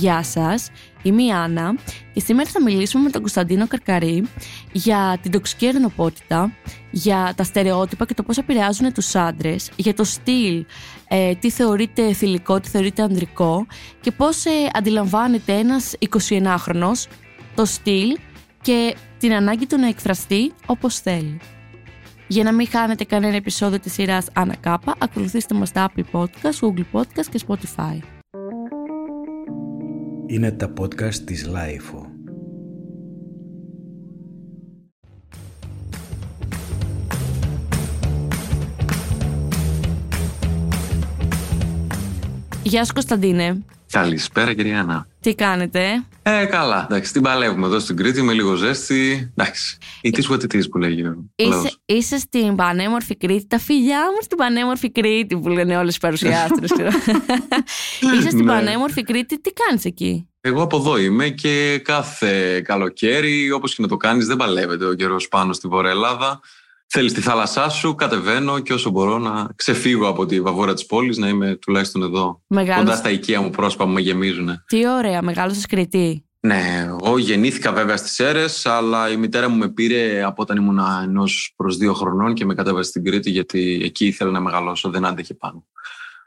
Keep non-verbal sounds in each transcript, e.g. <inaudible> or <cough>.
Γεια σας, είμαι η Άννα και σήμερα θα μιλήσουμε με τον Κωνσταντίνο Καρκαρή για την τοξική ερνοπότητα, για τα στερεότυπα και το πώς επηρεάζουν τους άντρες, για το στυλ, ε, τι θεωρείται θηλυκό, τι θεωρείται ανδρικό και πώς ε, αντιλαμβάνεται ένας 21χρονος το στυλ και την ανάγκη του να εκφραστεί όπως θέλει. Για να μην χάνετε κανένα επεισόδιο της σειράς Ανακάπα, ακολουθήστε μας στα Apple Podcast, Google Podcast και Spotify. Είναι τα podcast της Lifeo. Γεια σου Κωνσταντίνε. Καλησπέρα κυρία Άννα. Τι κάνετε; Ε, καλά. Εντάξει, την παλεύουμε εδώ στην Κρήτη με λίγο ζέστη. Εντάξει. Ή τι what it που λέγει. Είσαι, είσαι στην πανέμορφη Κρήτη. Τα φιλιά μου στην πανέμορφη Κρήτη που λένε όλες οι παρουσιάστρες. <laughs> είσαι στην ναι. πανέμορφη Κρήτη. Τι κάνεις εκεί; Εγώ από εδώ είμαι και κάθε καλοκαίρι, όπως και να το κάνεις, δεν παλεύεται ο καιρός πάνω στη Βορεια Ελλάδα. Θέλεις τη θάλασσά σου, κατεβαίνω και όσο μπορώ να ξεφύγω από τη βαβόρα της πόλης, να είμαι τουλάχιστον εδώ. Μεγάλος... Κοντά στα οικεία μου πρόσωπα που με γεμίζουν. Τι ωραία, μεγάλος Κρητή. Ναι, εγώ γεννήθηκα βέβαια στις αίρε, αλλά η μητέρα μου με πήρε από όταν ήμουν ενός προς δύο χρονών και με κατέβασε στην Κρήτη, γιατί εκεί ήθελα να μεγαλώσω, δεν άντεχε πάνω.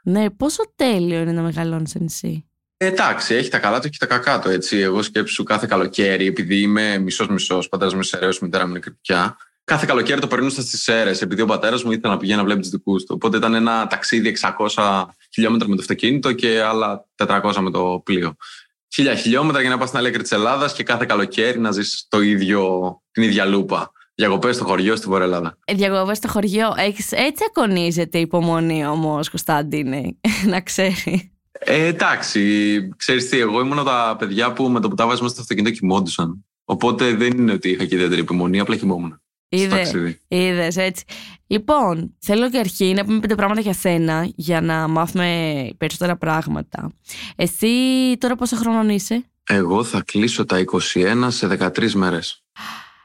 Ναι, πόσο τέλειο είναι να μεγαλώνεις σε νησί. Ε, εντάξει, έχει τα καλά του και τα κακά του. Έτσι. Εγώ σκέψου κάθε καλοκαίρι, επειδή είμαι μισό-μισό, πατέρας μου σεραίο, μητέρα μου είναι κρυπτιά. Κάθε καλοκαίρι το περνούσα στις αίρε, επειδή ο πατέρας μου ήθελε να πηγαίνει να βλέπει τους δικούς του. Οπότε ήταν ένα ταξίδι 600 χιλιόμετρα με το αυτοκίνητο και άλλα 400 με το πλοίο. Χίλια χιλιόμετρα για να πας στην άλλη άκρη της Ελλάδας και κάθε καλοκαίρι να ζεις την ίδια λούπα. Διακοπές στο χωριό στη Βόρεια Ελλάδα. Ε, Διακοπές στο χωριό. Έχεις, έτσι ακονίζεται η υπομονή όμως, Κωνσταντίνε, <laughs> να ξέρει. Ε, εντάξει, ξέρεις τι, εγώ ήμουν τα παιδιά που με το που τα βάζουμε στο αυτοκίνητο κοιμόντουσαν. Οπότε δεν είναι ότι είχα και ιδιαίτερη υπομονή, απλά κοιμόμουν. Είδε, έτσι. Λοιπόν, θέλω και αρχή να πούμε πέντε πράγματα για σένα, για να μάθουμε περισσότερα πράγματα. Εσύ τώρα πόσο χρόνο είσαι, Εγώ θα κλείσω τα 21 σε 13 μέρες.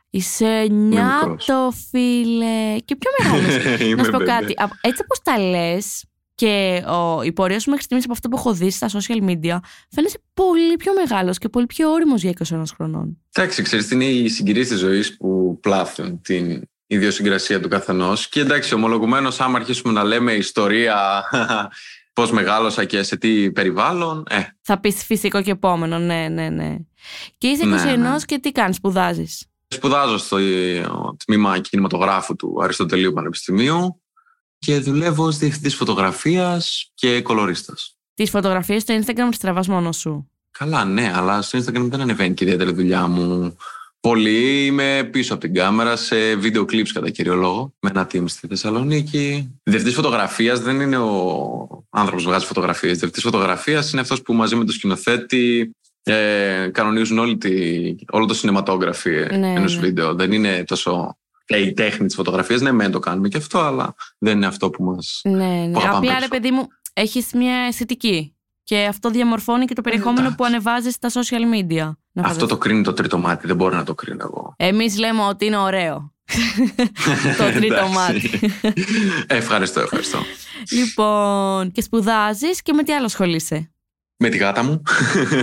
Είσαι νιάτο, φίλε. Και πιο μεγάλος. <laughs> να σου πω κάτι. Έτσι όπως τα λες, και ο, η πορεία σου μέχρι στιγμής από αυτό που έχω δει στα social media φαίνεσαι πολύ πιο μεγάλος και πολύ πιο όριμος για 21 χρονών. Εντάξει, ξέρεις, είναι οι συγκυρίες της ζωής που πλάθουν την ιδιοσυγκρασία του καθενός. Και εντάξει, ομολογουμένως, άμα αρχίσουμε να λέμε ιστορία, <laughs> πώς μεγάλωσα και σε τι περιβάλλον. Ε. Θα πεις φυσικό και επόμενο, ναι, ναι, ναι. Και είσαι 21 ναι, ναι. και τι κάνεις, σπουδάζεις; Σπουδάζω στο τμήμα κινηματογράφου του Αριστοτελείου Πανεπιστημίου και δουλεύω ως διευθυντής φωτογραφίας και κολορίστας. Τις φωτογραφίες στο Instagram τις τραβάς μόνος σου; Καλά, ναι, αλλά στο Instagram δεν ανεβαίνει και ιδιαίτερη δουλειά μου. Πολύ είμαι πίσω από την κάμερα σε βίντεο κλιπς κατά κύριο λόγο, με ένα team στη Θεσσαλονίκη. Διευθυντής φωτογραφίας δεν είναι ο άνθρωπος που βγάζει φωτογραφίες. Διευθυντής φωτογραφίας είναι αυτός που μαζί με τον σκηνοθέτη ε, κανονίζουν όλη τη, όλο το σινεματόγραφι ναι, ενός ναι. βίντεο. Δεν είναι τόσο η τέχνη της φωτογραφίας. Ναι, μεν το κάνουμε και αυτό, αλλά δεν είναι αυτό που μας. Ναι, ναι. Απλά ρε παιδί μου, έχεις μια αισθητική. Και αυτό διαμορφώνει και το περιεχόμενο που ανεβάζεις στα social media. Αυτό το κρίνει το τρίτο μάτι. Δεν μπορώ να το κρίνω εγώ. Εμείς λέμε ότι είναι ωραίο. <laughs> το τρίτο μάτι. ευχαριστώ, ευχαριστώ. Λοιπόν, και σπουδάζεις και με τι άλλο ασχολείσαι; Με τη γάτα μου.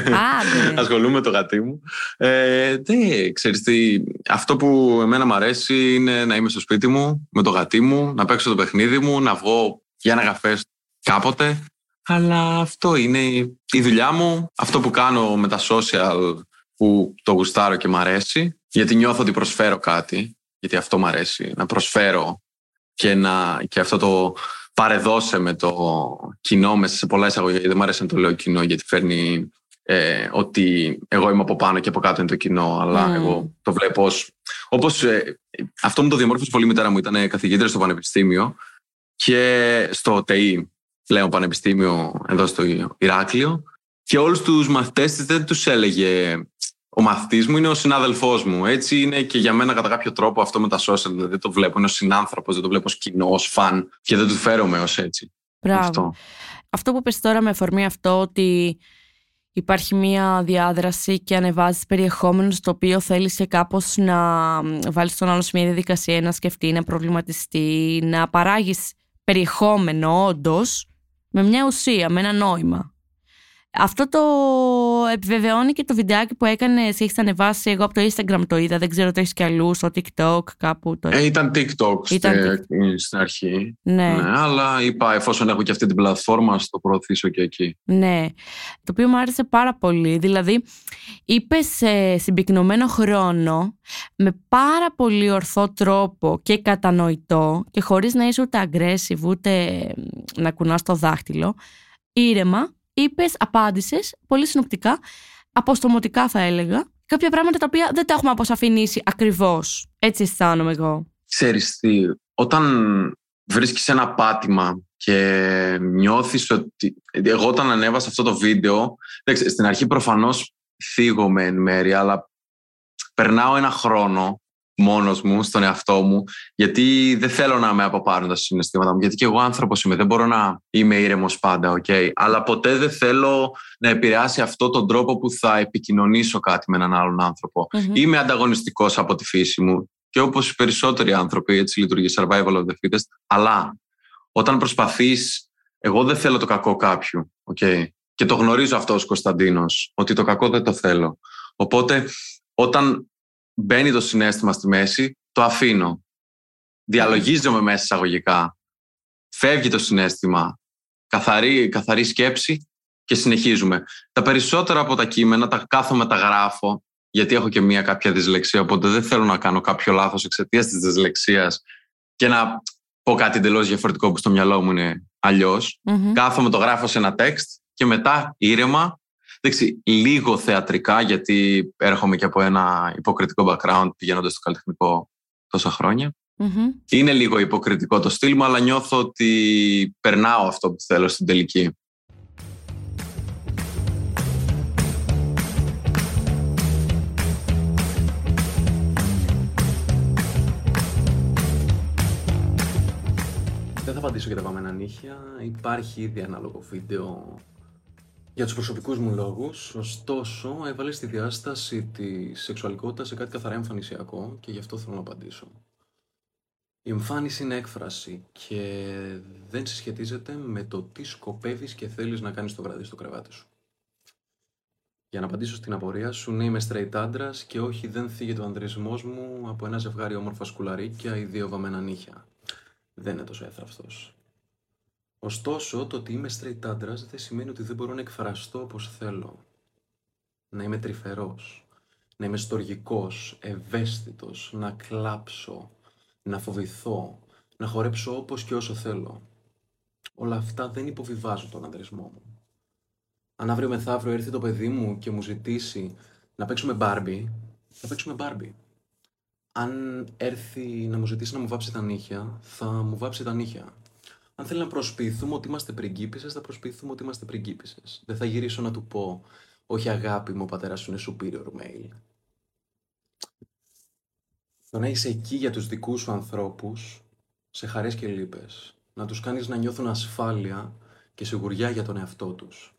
ναι. <laughs> Ασχολούμαι με το γατί μου. Ε, ναι, ξέρεις τι, αυτό που εμένα μου αρέσει είναι να είμαι στο σπίτι μου, με το γατί μου, να παίξω το παιχνίδι μου, να βγω για ένα καφέ κάποτε. Αλλά αυτό είναι η δουλειά μου, αυτό που κάνω με τα social που το γουστάρω και μ' αρέσει, γιατί νιώθω ότι προσφέρω κάτι, γιατί αυτό μ' αρέσει, να προσφέρω και, να, και αυτό το, παρεδώσε με το κοινό μέσα σε πολλά εισαγωγικά. Δεν μου αρέσει να το λέω κοινό γιατί φέρνει ε, ότι εγώ είμαι από πάνω και από κάτω είναι το κοινό, αλλά mm. εγώ το βλέπω ως... Όπως ε, αυτό μου το διαμόρφωσε πολύ η μητέρα μου, ήταν καθηγήτρια στο πανεπιστήμιο και στο ΤΕΙ, πλέον πανεπιστήμιο εδώ στο Ηράκλειο και όλους τους μαθητές της δεν τους έλεγε ο μαθητής μου είναι ο συνάδελφός μου. Έτσι είναι και για μένα κατά κάποιο τρόπο αυτό με τα social. Δηλαδή δεν το βλέπω. Είναι ο συνάνθρωπος, δεν το βλέπω ως κοινό, ως φαν και δεν του φέρομαι ως έτσι. Μπράβο. Αυτό. αυτό που πες τώρα με αφορμή αυτό ότι υπάρχει μία διάδραση και ανεβάζεις περιεχόμενο στο οποίο θέλεις και κάπως να βάλεις τον άλλο σε μια διαδικασία να σκεφτεί, να προβληματιστεί, να παράγεις περιεχόμενο όντως με μια ουσία, με ένα νόημα. Αυτό το επιβεβαιώνει και το βιντεάκι που έκανε, έχεις ανεβάσει. Εγώ από το Instagram το είδα. Δεν ξέρω το έχεις κι αλλού, στο TikTok κάπου. Το... Ε, ήταν TikTok Ήταν στε- στην αρχή. Ναι. Ναι, αλλά είπα εφόσον έχω και αυτή την πλατφόρμα, ας το προωθήσω και εκεί. Ναι, το οποίο μου άρεσε πάρα πολύ. Δηλαδή, είπες σε συμπυκνωμένο χρόνο, με πάρα πολύ ορθό τρόπο και κατανοητό και χωρίς να είσαι ούτε aggressive, ούτε να κουνάς το δάχτυλο, ήρεμα, είπες, απάντησες, πολύ συνοπτικά, αποστομωτικά θα έλεγα, κάποια πράγματα τα οποία δεν τα έχουμε αποσαφηνίσει ακριβώς. Έτσι αισθάνομαι εγώ. Ξέρεις τι, όταν βρίσκεις ένα πάτημα και νιώθεις ότι... Εγώ όταν ανέβασα αυτό το βίντεο, εντάξει, στην αρχή προφανώς θίγομαι εν μέρη, αλλά περνάω ένα χρόνο μόνος μου, στον εαυτό μου, γιατί δεν θέλω να με αποπάρουν τα συναισθήματα μου, γιατί και εγώ άνθρωπος είμαι, δεν μπορώ να είμαι ήρεμος πάντα, ok, αλλά ποτέ δεν θέλω να επηρεάσει αυτό τον τρόπο που θα επικοινωνήσω κάτι με έναν άλλον άνθρωπο. Μμμ. Είμαι ανταγωνιστικός από τη φύση μου και όπως οι περισσότεροι άνθρωποι, έτσι λειτουργεί survival of the fittest, αλλά όταν προσπαθείς, εγώ δεν θέλω το κακό κάποιου, ok, και το γνωρίζω αυτό ως Κωνσταντίνος, ότι το κακό δεν το θέλω. Οπότε, όταν μπαίνει το συνέστημα στη μέση, το αφήνω. Διαλογίζομαι μέσα εισαγωγικά. Φεύγει το συνέστημα. Καθαρή, καθαρή σκέψη και συνεχίζουμε. Τα περισσότερα από τα κείμενα τα κάθομαι, τα γράφω, γιατί έχω και μία κάποια δυσλεξία, οπότε δεν θέλω να κάνω κάποιο λάθος εξαιτίας της δυσλεξίας και να πω κάτι εντελώς διαφορετικό που στο μυαλό μου είναι αλλιώς. Μμμ. Κάθομαι, το γράφω σε ένα text και μετά ήρεμα Εντάξει, λίγο θεατρικά, γιατί έρχομαι και από ένα υποκριτικό background πηγαίνοντας στο καλλιτεχνικό τόσα χρόνια. Μμμ. Είναι λίγο υποκριτικό το στυλ μου, αλλά νιώθω ότι περνάω αυτό που θέλω στην τελική. Δεν θα απαντήσω για τα βαμμένα νύχια. Υπάρχει ήδη ανάλογο βίντεο για τους προσωπικούς μου λόγους, ωστόσο έβαλε στη διάσταση της σεξουαλικότητας σε κάτι καθαρά εμφανισιακό και γι' αυτό θέλω να απαντήσω. Η εμφάνιση είναι έκφραση και δεν συσχετίζεται με το τι σκοπεύεις και θέλεις να κάνεις το βράδυ στο κρεβάτι σου. Για να απαντήσω στην απορία σου, ναι είμαι straight άντρας και όχι δεν θίγεται ο ανδρισμός μου από ένα ζευγάρι όμορφα σκουλαρίκια ή δύο βαμμένα νύχια. Δεν είναι τόσο έθραυστος. Ωστόσο, το ότι είμαι straight άντρας δεν σημαίνει ότι δεν μπορώ να εκφραστώ όπως θέλω. Να είμαι τρυφερός, να είμαι στοργικός, ευαίσθητος, να κλάψω, να φοβηθώ, να χορέψω όπως και όσο θέλω. Όλα αυτά δεν υποβιβάζουν τον ανδρισμό μου. Αν αύριο μεθαύριο έρθει το παιδί μου και μου ζητήσει να παίξουμε μπάρμπι, θα παίξουμε μπάρμπι. Αν έρθει να μου ζητήσει να μου βάψει τα νύχια, θα μου βάψει τα νύχια. Αν θέλει να προσποιηθούμε ότι είμαστε πριγκίπισσες, θα προσποιηθούμε ότι είμαστε πριγκίπισσες. Δεν θα γυρίσω να του πω, όχι αγάπη μου, ο πατέρας σου είναι superior male. Το να είσαι εκεί για τους δικούς σου ανθρώπους, σε χαρές και λύπες. Να τους κάνεις να νιώθουν ασφάλεια και σιγουριά για τον εαυτό τους.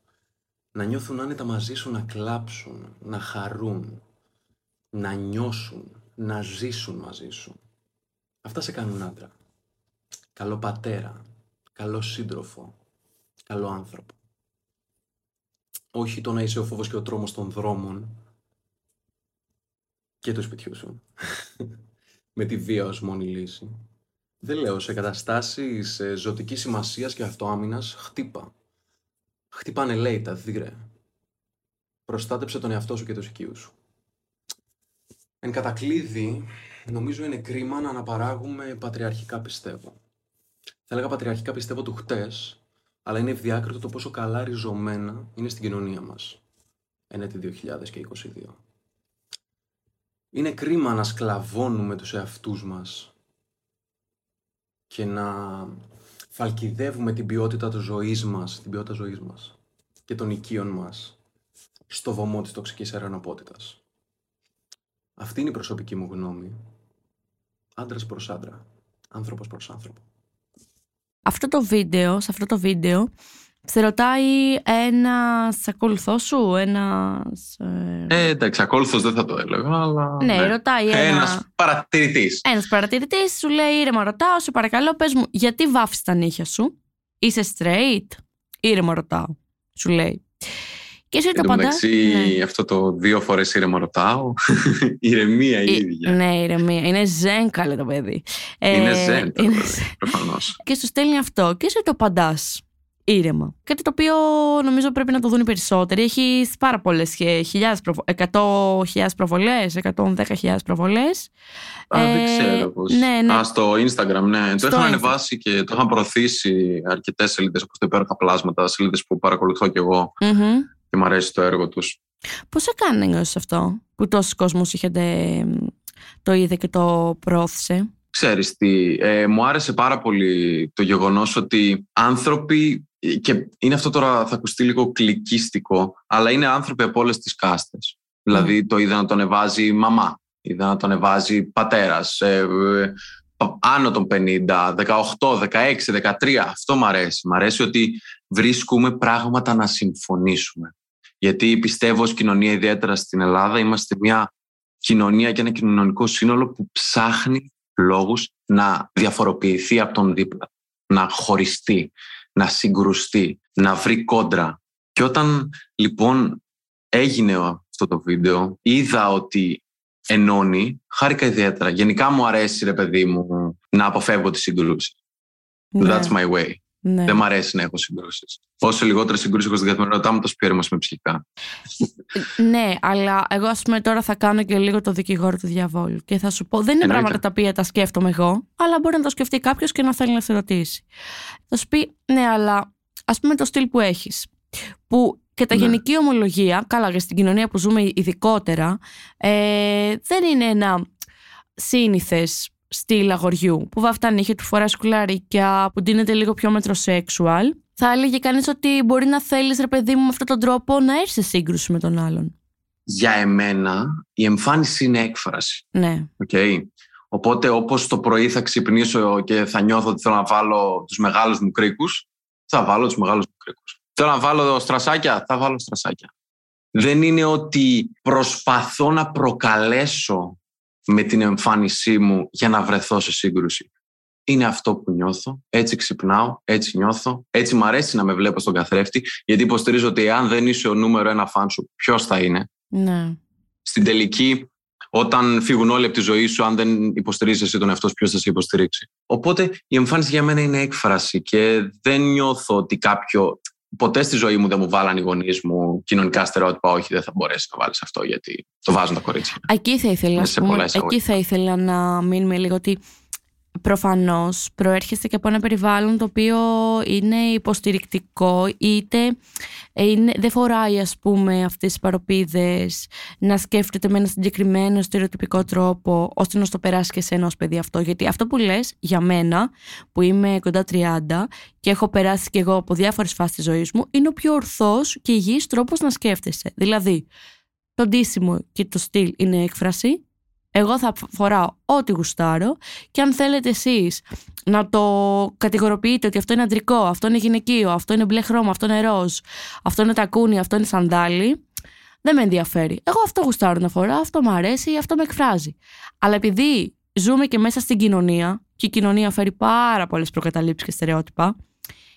Να νιώθουν άνετα μαζί σου, να κλάψουν, να χαρούν, να νιώσουν, να ζήσουν μαζί σου. Αυτά σε κάνουν άντρα. Καλό πατέρα, καλό σύντροφο, καλό άνθρωπο. Όχι το να είσαι ο φόβος και ο τρόμος των δρόμων και του σπιτιού σου. <laughs> Με τη βία ως μόνη λύση. Δεν λέω σε καταστάσεις ε, ζωτικής σημασίας και αυτοάμυνας χτύπα. Χτύπανε λέει τα δίρε. Προστάτεψε τον εαυτό σου και τους οικείους σου. Εν κατακλείδη, νομίζω είναι κρίμα να αναπαράγουμε πατριαρχικά πιστεύω. Θα έλεγα πατριαρχικά πιστεύω του χτες, αλλά είναι ευδιάκριτο το πόσο καλά ριζωμένα είναι στην κοινωνία μας. Ένετη 2022. Είναι κρίμα να σκλαβώνουμε τους εαυτούς μας και να φαλκιδεύουμε την ποιότητα της ζωής μας, την ποιότητα ζωής μας και των οικείων μας στο βωμό της τοξικής ερανοπότητας. Αυτή είναι η προσωπική μου γνώμη. Άντρας προς άντρα. Άνθρωπος προς άνθρωπο. Αυτό το βίντεο, σε αυτό το βίντεο, σε ρωτάει ένας ακολουθός σου, ένας. Ε, εντάξει, ακόλουθος δεν θα το έλεγα, αλλά... Ναι, ρωτάει ένα. Ένας παρατηρητής. Ένας παρατηρητής σου λέει: Ήρεμα, ρωτάω, σε παρακαλώ, πες μου, γιατί βάφεις τα νύχια σου; Είσαι straight; Ήρεμα, ρωτάω. Σου λέει. Και εσύ το Εν τω παντά. μεταξύ, Ναι. αυτό το δύο φορές ήρεμα ρωτάω. <laughs> ηρεμία η Ε, ίδια. Ναι, ηρεμία. Είναι ζεν καλέ το παιδί. Είναι Ε, ζεν. είναι Προφανώς. και σου στέλνει αυτό και εσύ το απαντά ήρεμα. Κάτι το οποίο νομίζω πρέπει να το δουν οι περισσότεροι. Έχει πάρα πολλές χιλιάδες προβολές. 100.000 προβολέ, 110.000 προβολές. Α, δεν Ε, ξέρω πώς. ναι, ναι. Α, στο Instagram, ναι. Στο το είχαν Insta. ανεβάσει και το είχαν προωθήσει αρκετές σελίδες, όπως το υπέροχα πλάσματα, σελίδες που παρακολουθώ κι εγώ και μου αρέσει το έργο τους. Πώς σε κάνει να νιώσεις αυτό που τόσο κόσμο είχε το είδε και το πρόθεσε. Ξέρεις τι, ε, μου άρεσε πάρα πολύ το γεγονός ότι άνθρωποι, και είναι αυτό τώρα θα ακουστεί λίγο κλικίστικο, αλλά είναι άνθρωποι από όλες τις κάστες. Δηλαδή το είδα να τον ανεβάζει η μαμά, είδα να τον ανεβάζει πατέρας, ε, ε, άνω των 50, 18, 16, 13. Αυτό μου αρέσει. Μ' αρέσει ότι βρίσκουμε πράγματα να συμφωνήσουμε. Γιατί πιστεύω ως κοινωνία, ιδιαίτερα στην Ελλάδα, είμαστε μια κοινωνία και ένα κοινωνικό σύνολο που ψάχνει λόγους να διαφοροποιηθεί από τον δίπλα, να χωριστεί, να συγκρουστεί, να βρει κόντρα. Και όταν λοιπόν έγινε αυτό το βίντεο, είδα ότι ενώνει, χάρηκα ιδιαίτερα. Γενικά μου αρέσει, ρε παιδί μου, να αποφεύγω τις συγκρούσεις. Ναι, That's my way. Ναι. Δεν μου αρέσει να έχω συγκρούσεις. Όσο λιγότερες συγκρούσεις έχω στην καθημερινότητά μου, τόσο πιο ήρεμος είμαι ψυχικά. Ναι, αλλά εγώ ας πούμε τώρα θα κάνω και λίγο το δικηγόρο του διαβόλου και θα σου πω, δεν είναι Εννοείται. πράγματα τα οποία τα σκέφτομαι εγώ, αλλά μπορεί να το σκεφτεί κάποιος και να θέλει να σε ρωτήσει. Θα σου πει, ναι, αλλά ας πούμε το στυλ που έχεις, που κατά Ναι. γενική ομολογία, καλά για στην κοινωνία που ζούμε ειδικότερα, ε, δεν είναι ένα σύνηθες στυλ αγοριού που βαφτά νύχια του φορά σκουλαρίκια, που ντύνεται λίγο πιο μετροσέξουαλ. Θα έλεγε κανείς ότι μπορεί να θέλεις, ρε παιδί μου, με αυτόν τον τρόπο να έρθει σε σύγκρουση με τον άλλον. Για εμένα, η εμφάνιση είναι έκφραση. Ναι. Okay. Οπότε όπως το πρωί θα ξυπνήσω και θα νιώθω ότι θέλω να βάλω τους μεγάλους μου κρίκους, θα βάλω τους μεγάλους μου κρίκους. Θέλω να βάλω στρασάκια, θα βάλω στρασάκια. Δεν είναι ότι προσπαθώ να προκαλέσω με την εμφάνισή μου για να βρεθώ σε σύγκρουση. Είναι αυτό που νιώθω, έτσι ξυπνάω, έτσι νιώθω, έτσι μ' αρέσει να με βλέπω στον καθρέφτη, γιατί υποστηρίζω ότι αν δεν είσαι ο νούμερο ένα φαν σου, ποιος θα είναι Ναι. στην τελική, όταν φύγουν όλοι από τη ζωή σου, αν δεν υποστηρίζεις εσύ τον εαυτό σου, ποιος θα σε υποστηρίξει. Οπότε η εμφάνιση για μένα είναι έκφραση και δεν νιώθω ότι κάποιο. Ποτέ στη ζωή μου δεν μου βάλαν οι γονείς μου κοινωνικά στερεότυπα. Όχι, δεν θα μπορέσεις να βάλεις αυτό γιατί το βάζουν τα κορίτσια. Εκεί θα ήθελα, Μέσα ας σε πούμε, πολλά εκεί εισαγωγικά. θα ήθελα να μείνουμε λίγο ότι προφανώς προέρχεστε και από ένα περιβάλλον το οποίο είναι υποστηρικτικό είτε είναι, δεν φοράει ας πούμε αυτές τις παροπίδες να σκέφτεται με ένα συγκεκριμένο στερεοτυπικό τρόπο ώστε να στο περάσει και εσένα ως παιδί αυτό γιατί αυτό που λες για μένα που είμαι κοντά 30 και έχω περάσει και εγώ από διάφορες φάσεις της ζωής μου είναι ο πιο ορθός και υγιής τρόπος να σκέφτεσαι δηλαδή το ντύσιμο και το στυλ είναι έκφραση. Εγώ θα φοράω ό,τι γουστάρω και αν θέλετε εσείς να το κατηγοροποιείτε ότι αυτό είναι αντρικό, αυτό είναι γυναικείο, αυτό είναι μπλε χρώμα, αυτό είναι ροζ, αυτό είναι τακούνι, αυτό είναι σαντάλι, δεν με ενδιαφέρει. Εγώ αυτό γουστάρω να φοράω, αυτό μου αρέσει, αυτό με εκφράζει. Αλλά επειδή ζούμε και μέσα στην κοινωνία και η κοινωνία φέρει πάρα πολλές προκαταλήψεις και στερεότυπα,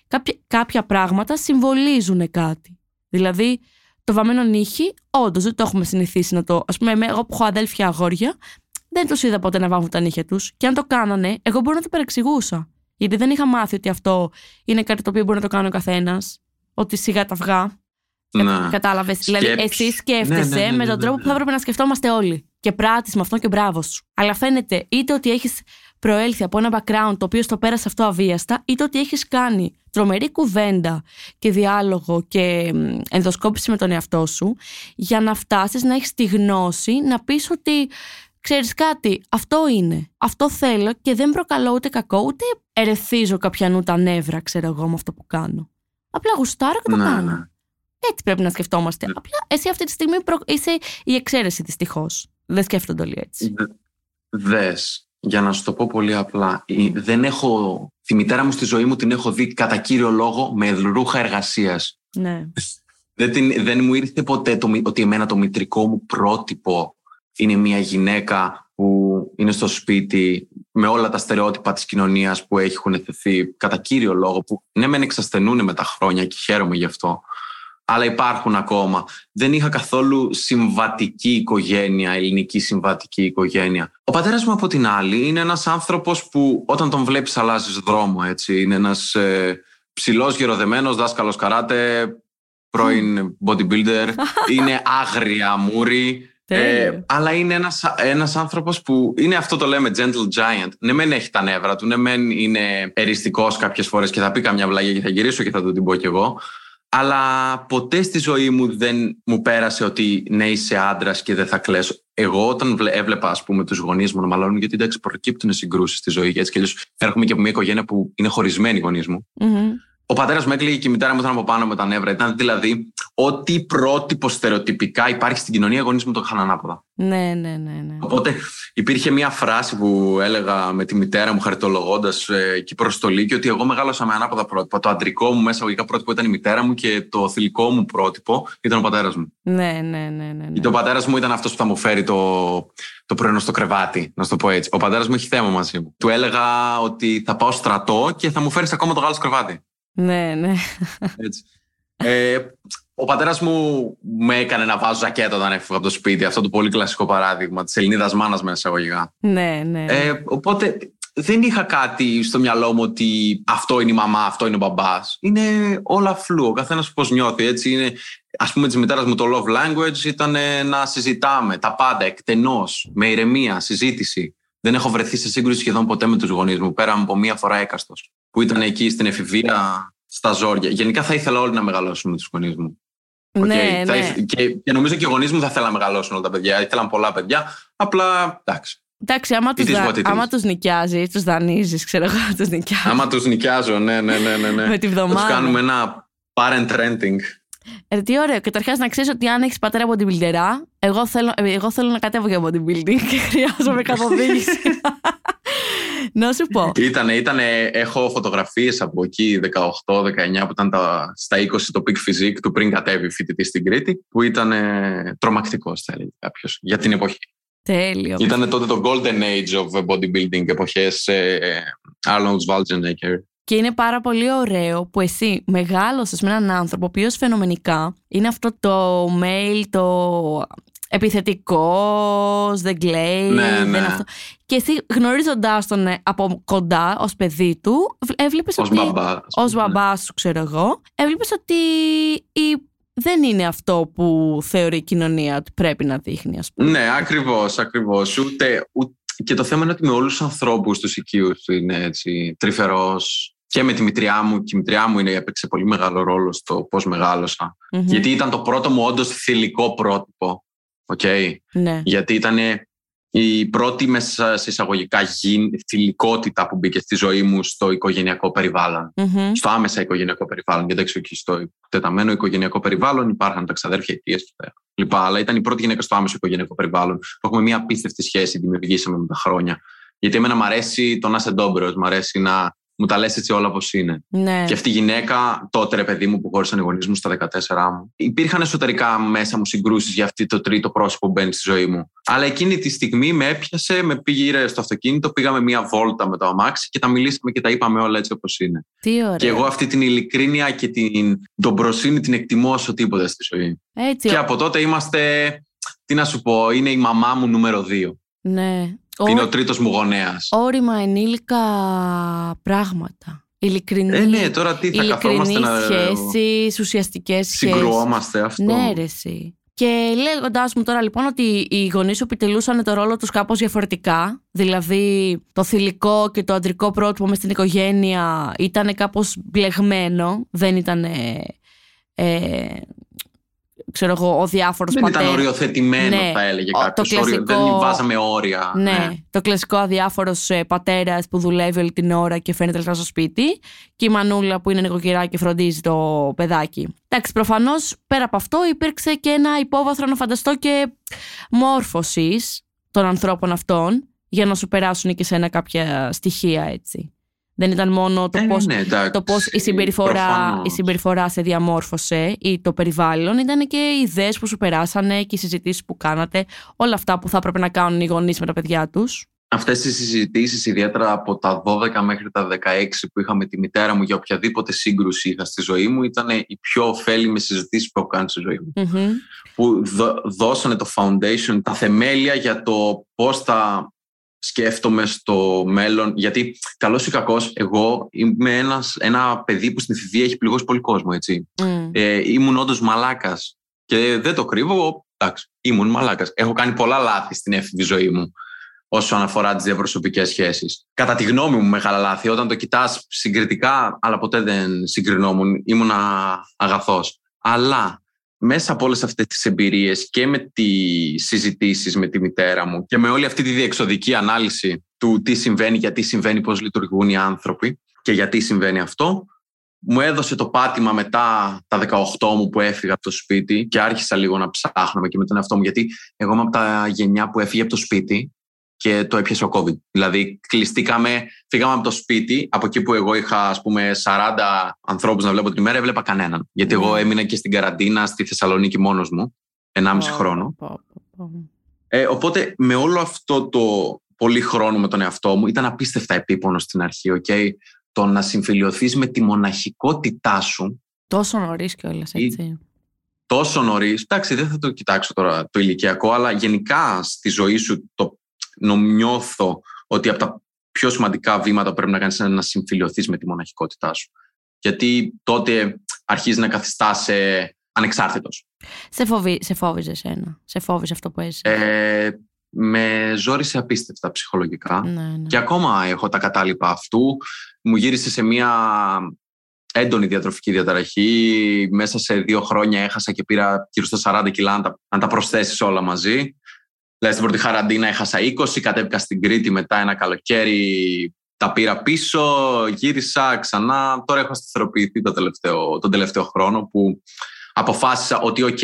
κάποια, κάποια πράγματα συμβολίζουν κάτι. Δηλαδή, το βαμμένο νύχι, όντως δεν το έχουμε συνηθίσει να το. Α πούμε, εμέ- εγώ που έχω αδέλφια αγόρια, δεν τους είδα ποτέ να βάμουν τα νύχια τους. Και αν το κάνανε, εγώ μπορεί να το παρεξηγούσα. Γιατί δεν είχα μάθει ότι αυτό είναι κάτι το οποίο μπορεί να το κάνει ο καθένας. Ότι σιγά τα αυγά. Ναι. Κατάλαβες. Δηλαδή, Σκέψη. εσύ σκέφτεσαι Ναι, ναι, ναι, με ναι, τον ναι, τρόπο ναι. που θα έπρεπε να σκεφτόμαστε όλοι. Και πράττεις με αυτό και μπράβος σου. Αλλά φαίνεται είτε ότι έχεις προέλθει από ένα background το οποίο στο πέρασε αυτό αβίαστα, είτε ότι έχεις κάνει τρομερή κουβέντα και διάλογο και μ, ενδοσκόπηση με τον εαυτό σου για να φτάσεις να έχεις τη γνώση να πεις ότι ξέρεις κάτι, αυτό είναι. Αυτό θέλω και δεν προκαλώ ούτε κακό, ούτε ερεθίζω καπιανού τα νεύρα, ξέρω εγώ, με αυτό που κάνω. Απλά γουστάρω και το Ναι, κάνω. ναι. Έτσι πρέπει να σκεφτόμαστε. Απλά εσύ αυτή τη στιγμή προ... είσαι η εξαίρεση δυστυχώς. Δεν σκέφτονται όλοι έτσι. Δε- Δες, για να σου το πω πολύ απλά, η- δεν έχω, τη μητέρα μου στη ζωή μου την έχω δει κατά κύριο λόγο με ρούχα εργασίας. Ναι. Δεν, την, δεν μου ήρθε ποτέ το, μη- ότι εμένα το μητρικό μου πρότυπο είναι μια γυναίκα που είναι στο σπίτι με όλα τα στερεότυπα της κοινωνίας που έχουν θεθεί κατά κύριο λόγο που ναι μεν εξασθενούν με τα χρόνια και χαίρομαι γι' αυτό αλλά υπάρχουν ακόμα. Δεν είχα καθόλου συμβατική οικογένεια, ελληνική συμβατική οικογένεια. Ο πατέρας μου από την άλλη είναι ένας άνθρωπος που όταν τον βλέπεις αλλάζεις δρόμο. Έτσι. Είναι ένας ε, ψηλός, γεροδεμένος, δάσκαλος καράτε, πρώην bodybuilder. <laughs> είναι άγρια μούρη. Ε, αλλά είναι ένας, ένας άνθρωπος που είναι αυτό το λέμε gentle giant. Ναι μεν έχει τα νεύρα του, ναι μεν είναι εριστικός κάποιες φορές και θα πει καμιά βλαγία και θα γυρίσω και θα του την πω κι εγώ. Αλλά ποτέ στη ζωή μου δεν μου πέρασε ότι ναι είσαι άντρας και δεν θα κλαίσω. Εγώ όταν έβλεπα ας πούμε τους γονείς μου να μαλώνουν γιατί εντάξει προκύπτουν συγκρούσεις στη ζωή έτσι και αλλιώς έρχομαι και από μια οικογένεια που είναι χωρισμένη οι γονείς μου. Ο πατέρας μου έκλειγε και η μητέρα μου ήταν από πάνω με τα νεύρα. Ήταν δηλαδή ό,τι πρότυπο στερεοτυπικά υπάρχει στην κοινωνία, οι γονείς μου το είχαν ανάποδα. Ναι, ναι, ναι, ναι. Οπότε υπήρχε μια φράση που έλεγα με τη μητέρα μου χαριτολογώντα ε, εκεί προς το Λύκειο ότι εγώ μεγάλωσα με ανάποδα πρότυπα. Το αντρικό μου μέσα αγωγικά πρότυπο ήταν η μητέρα μου και το θηλυκό μου πρότυπο ήταν ο πατέρας μου. Ναι, ναι, ναι. ναι, ναι. Γιατί ο πατέρας μου ήταν αυτός που θα μου φέρει το, το πρωινό στο κρεβάτι, να σου το πω έτσι. Ο πατέρας μου έχει θέμα μαζί μου. Του έλεγα ότι θα πάω στρατό και θα μου φέρεις ακόμα το γάλα στο κρεβάτι. Ναι, ναι. Έτσι. Ε, ο πατέρας μου με έκανε να βάζω ζακέτα όταν έφυγα από το σπίτι. Αυτό το πολύ κλασικό παράδειγμα της Ελληνίδας μάνας μέσα εισαγωγικά. Ναι, ναι. Ε, οπότε δεν είχα κάτι στο μυαλό μου ότι αυτό είναι η μαμά, αυτό είναι ο μπαμπάς. Είναι όλα φλού. Ο καθένας πώς νιώθει. Έτσι είναι. Α πούμε, της μητέρας μου το love language ήταν να συζητάμε τα πάντα εκτενώς, με ηρεμία, συζήτηση. Δεν έχω βρεθεί σε σύγκρουση σχεδόν ποτέ με τους γονείς μου, πέρα από μία φορά έκαστος. Που ήταν εκεί στην εφηβεία στα ζόρια. Γενικά θα ήθελα όλοι να μεγαλώσουν με τους γονείς μου. Okay. Ναι, θα ναι. ήθελα, και, και νομίζω και οι γονείς μου θα θέλαν να μεγαλώσουν όλα τα παιδιά. Ήθελαν πολλά παιδιά. Απλά εντάξει. Εντάξει, άμα It του is what it is. τους νοικιάζει, τους δανείζεις, ξέρω εγώ, τους νοικιάζει. Άμα τους νοικιάζω, ναι, ναι, ναι. ναι, ναι. Με τη βδομάδα. Θα τους κάνουμε ένα parent renting. Ε, τι ωραίο. Καταρχάς, να ξέρεις ότι αν έχεις πατέρα bodybuilder, εγώ θέλω, ε, εγώ θέλω να κατέβω για bodybuilding και <laughs> χρειάζομαι <laughs> καθοδήγηση. Να σου πω. Ήτανε, ήτανε, έχω φωτογραφίες από εκεί 18-19 που ήταν τα, στα 20 το peak physique του πριν κατέβει φοιτητή στην Κρήτη που ήταν τρομακτικός θα έλεγε κάποιος για την εποχή. Τέλειο. Ήταν τότε το golden age of bodybuilding εποχές ε, Arnold Schwarzenegger. Και είναι πάρα πολύ ωραίο που εσύ μεγάλωσες με έναν άνθρωπο ο οποίος φαινομενικά είναι αυτό το mail, το επιθετικός, δεν κλαίει, Ναι, δεν ναι. αυτό. Και εσύ γνωρίζοντάς τον ε, από κοντά ως παιδί του, έβλεπες Ως ότι... μπαμπά. ας ως πούμε. μπαμπά σου, ξέρω εγώ, έβλεπες ότι η... δεν είναι αυτό που θεωρεί η κοινωνία ότι πρέπει να δείχνει, ας πούμε. Ναι, ακριβώς, ακριβώς. Ούτε, ούτε- Και το θέμα είναι ότι με όλους τους ανθρώπους τους οικείους του είναι έτσι τρυφερός. Και με τη μητριά μου, και η μητριά μου είναι, έπαιξε πολύ μεγάλο ρόλο στο πώς μεγάλωσα. Μμμ. Γιατί ήταν το πρώτο μου όντως θηλυκό πρότυπο. Okay. Ναι. Γιατί ήταν η πρώτη μέσα σε εισαγωγικά γη- θηλυκότητα που μπήκε στη ζωή μου στο οικογενειακό περιβάλλον. Μμμ. Στο άμεσα οικογενειακό περιβάλλον. Γιατί έξω εκεί στο τεταμένο οικογενειακό περιβάλλον υπάρχουν τα ξαδέρφια, αιτίε και τα λοιπά. Αλλά ήταν η πρώτη γυναίκα στο άμεσο οικογενειακό περιβάλλον. Που έχουμε μια απίστευτη σχέση, δημιουργήσαμε με τα χρόνια. Γιατί εμένα μου αρέσει το να είσαι ντόμπρο, μου αρέσει να μου τα λες έτσι όλα όπως είναι. Ναι. Και αυτή η γυναίκα, τότε ρε παιδί μου που χώρισαν οι γονείς μου στα 14 μου, υπήρχαν εσωτερικά μέσα μου συγκρούσεις για αυτή το τρίτο πρόσωπο που μπαίνει στη ζωή μου. Αλλά εκείνη τη στιγμή με έπιασε, με πήγε στο αυτοκίνητο, πήγαμε μία βόλτα με το αμάξι και τα μιλήσαμε και τα είπαμε όλα έτσι όπως είναι. Τι ωραία. Και εγώ αυτή την ειλικρίνεια και την τον προσύνη την εκτιμώ όσο τίποτα στη ζωή. Έτσι, Και από τότε είμαστε, τι να σου πω, είναι η μαμά μου νούμερο δύο. Ναι. Είναι Ό- ο τρίτος μου γονέας. Όρημα ενήλικα πράγματα. Ειλικρινή, Ε, ναι, τώρα τι θα καθόμαστε ειλικρινείς να σχέσεις, ουσιαστικές σχέσεις. συγκρουόμαστε αυτό. Ναι, ρε, εσύ. Και λέγοντάς μου τώρα λοιπόν ότι οι γονείς σου επιτελούσαν το ρόλο τους κάπως διαφορετικά, δηλαδή το θηλυκό και το αντρικό πρότυπο μες στην οικογένεια ήταν κάπως μπλεγμένο, δεν ήταν. Ε, ξέρω εγώ, ο διάφορος Δεν ήταν πατέρας. οριοθετημένο, Ναι. θα έλεγε Ο- το κάποιος. κλασικό- Δεν βάζαμε όρια. Ναι, το κλασικό αδιάφορος πατέρας που δουλεύει όλη την ώρα και φαίνεται λεφτά στο σπίτι. Και η μανούλα που είναι νοικοκυρά και φροντίζει το παιδάκι. Εντάξει, προφανώς πέρα από αυτό υπήρξε και ένα υπόβαθρο να φανταστώ και μόρφωσης των ανθρώπων αυτών για να σου περάσουν και σε ένα κάποια στοιχεία έτσι. Δεν ήταν μόνο το Ε, πώς ναι, εντάξει, το πώς η συμπεριφορά, προφανώς. η συμπεριφορά σε διαμόρφωσε ή το περιβάλλον ήταν και οι ιδέες που σου περάσανε και οι συζητήσεις που κάνατε όλα αυτά που θα έπρεπε να κάνουν οι γονείς με τα παιδιά τους αυτές τις συζητήσεις, ιδιαίτερα από τα 12 μέχρι τα 16 που είχα με τη μητέρα μου για οποιαδήποτε σύγκρουση είχα στη ζωή μου, ήταν οι πιο ωφέλιμες συζητήσεις που έχω κάνει στη ζωή μου. Μμμ. Που δω- δώσανε το foundation, τα θεμέλια για το πώς θα σκέφτομαι στο μέλλον. Γιατί, καλός ή κακός, εγώ είμαι ένας, ένα παιδί που στην εφηβεία έχει πληγώσει πολύ κόσμο, έτσι. Μμ. Ε, ήμουν όντως μαλάκας. Και δεν το κρύβω. Εντάξει, ήμουν μαλάκας. Έχω κάνει πολλά λάθη στην έφηβη ζωή μου όσον αφορά τις διαπροσωπικές σχέσεις. Κατά τη γνώμη μου, μεγάλα λάθη. Όταν το κοιτάς συγκριτικά, αλλά ποτέ δεν συγκρινόμουν, ήμουν αγαθός. Αλλά μέσα από όλες αυτές τις εμπειρίες και με τις συζητήσεις με τη μητέρα μου και με όλη αυτή τη διεξοδική ανάλυση του τι συμβαίνει, γιατί συμβαίνει, πώς λειτουργούν οι άνθρωποι και γιατί συμβαίνει αυτό, μου έδωσε το πάτημα μετά τα 18 μου που έφυγα από το σπίτι και άρχισα λίγο να ψάχνω και με τον εαυτό μου. Γιατί εγώ είμαι από τη γενιά που έφυγε από το σπίτι και το έπιασε ο COVID. Δηλαδή, κλειστήκαμε, φύγαμε από το σπίτι, από εκεί που εγώ είχα, ας πούμε, 40 ανθρώπους να βλέπω την ημέρα, έβλεπα κανέναν. Γιατί εγώ Ναι. έμεινα και στην καραντίνα στη Θεσσαλονίκη μόνος μου, 1,5 Πω, χρόνο. πω, πω, πω. Ε, οπότε, με όλο αυτό το πολύ χρόνο με τον εαυτό μου, ήταν απίστευτα επίπονο στην αρχή, οκ. Το να συμφιλειωθείς με τη μοναχικότητά σου Τόσο νωρίς κιόλας, έτσι. τόσο νωρίς. Εντάξει, δεν θα το κοιτάξω τώρα το ηλικιακό, αλλά γενικά στη ζωή σου το νιώθω ότι από τα πιο σημαντικά βήματα που πρέπει να κάνεις είναι να συμφιλειωθείς με τη μοναχικότητά σου. Γιατί τότε αρχίζεις να καθιστάς ανεξάρτητος. Σε, φοβί, σε φόβιζες ένα. Σε φόβιζε αυτό που έζησε. Ε, με ζόρισε απίστευτα ψυχολογικά. ναι, ναι. Και ακόμα έχω τα κατάλοιπα αυτού. Μου γύρισε σε μια έντονη διατροφική διαταραχή. Μέσα σε δύο χρόνια έχασα και πήρα γύρω στα 40 κιλά, αν τα, αν τα προσθέσεις όλα μαζί. Δηλαδή στην πρώτη καραντίνα έχασα 20, κατέβηκα στην Κρήτη μετά ένα καλοκαίρι, τα πήρα πίσω, γύρισα ξανά. Τώρα έχω σταθεροποιηθεί το τελευταίο, τον τελευταίο χρόνο που αποφάσισα ότι οκ,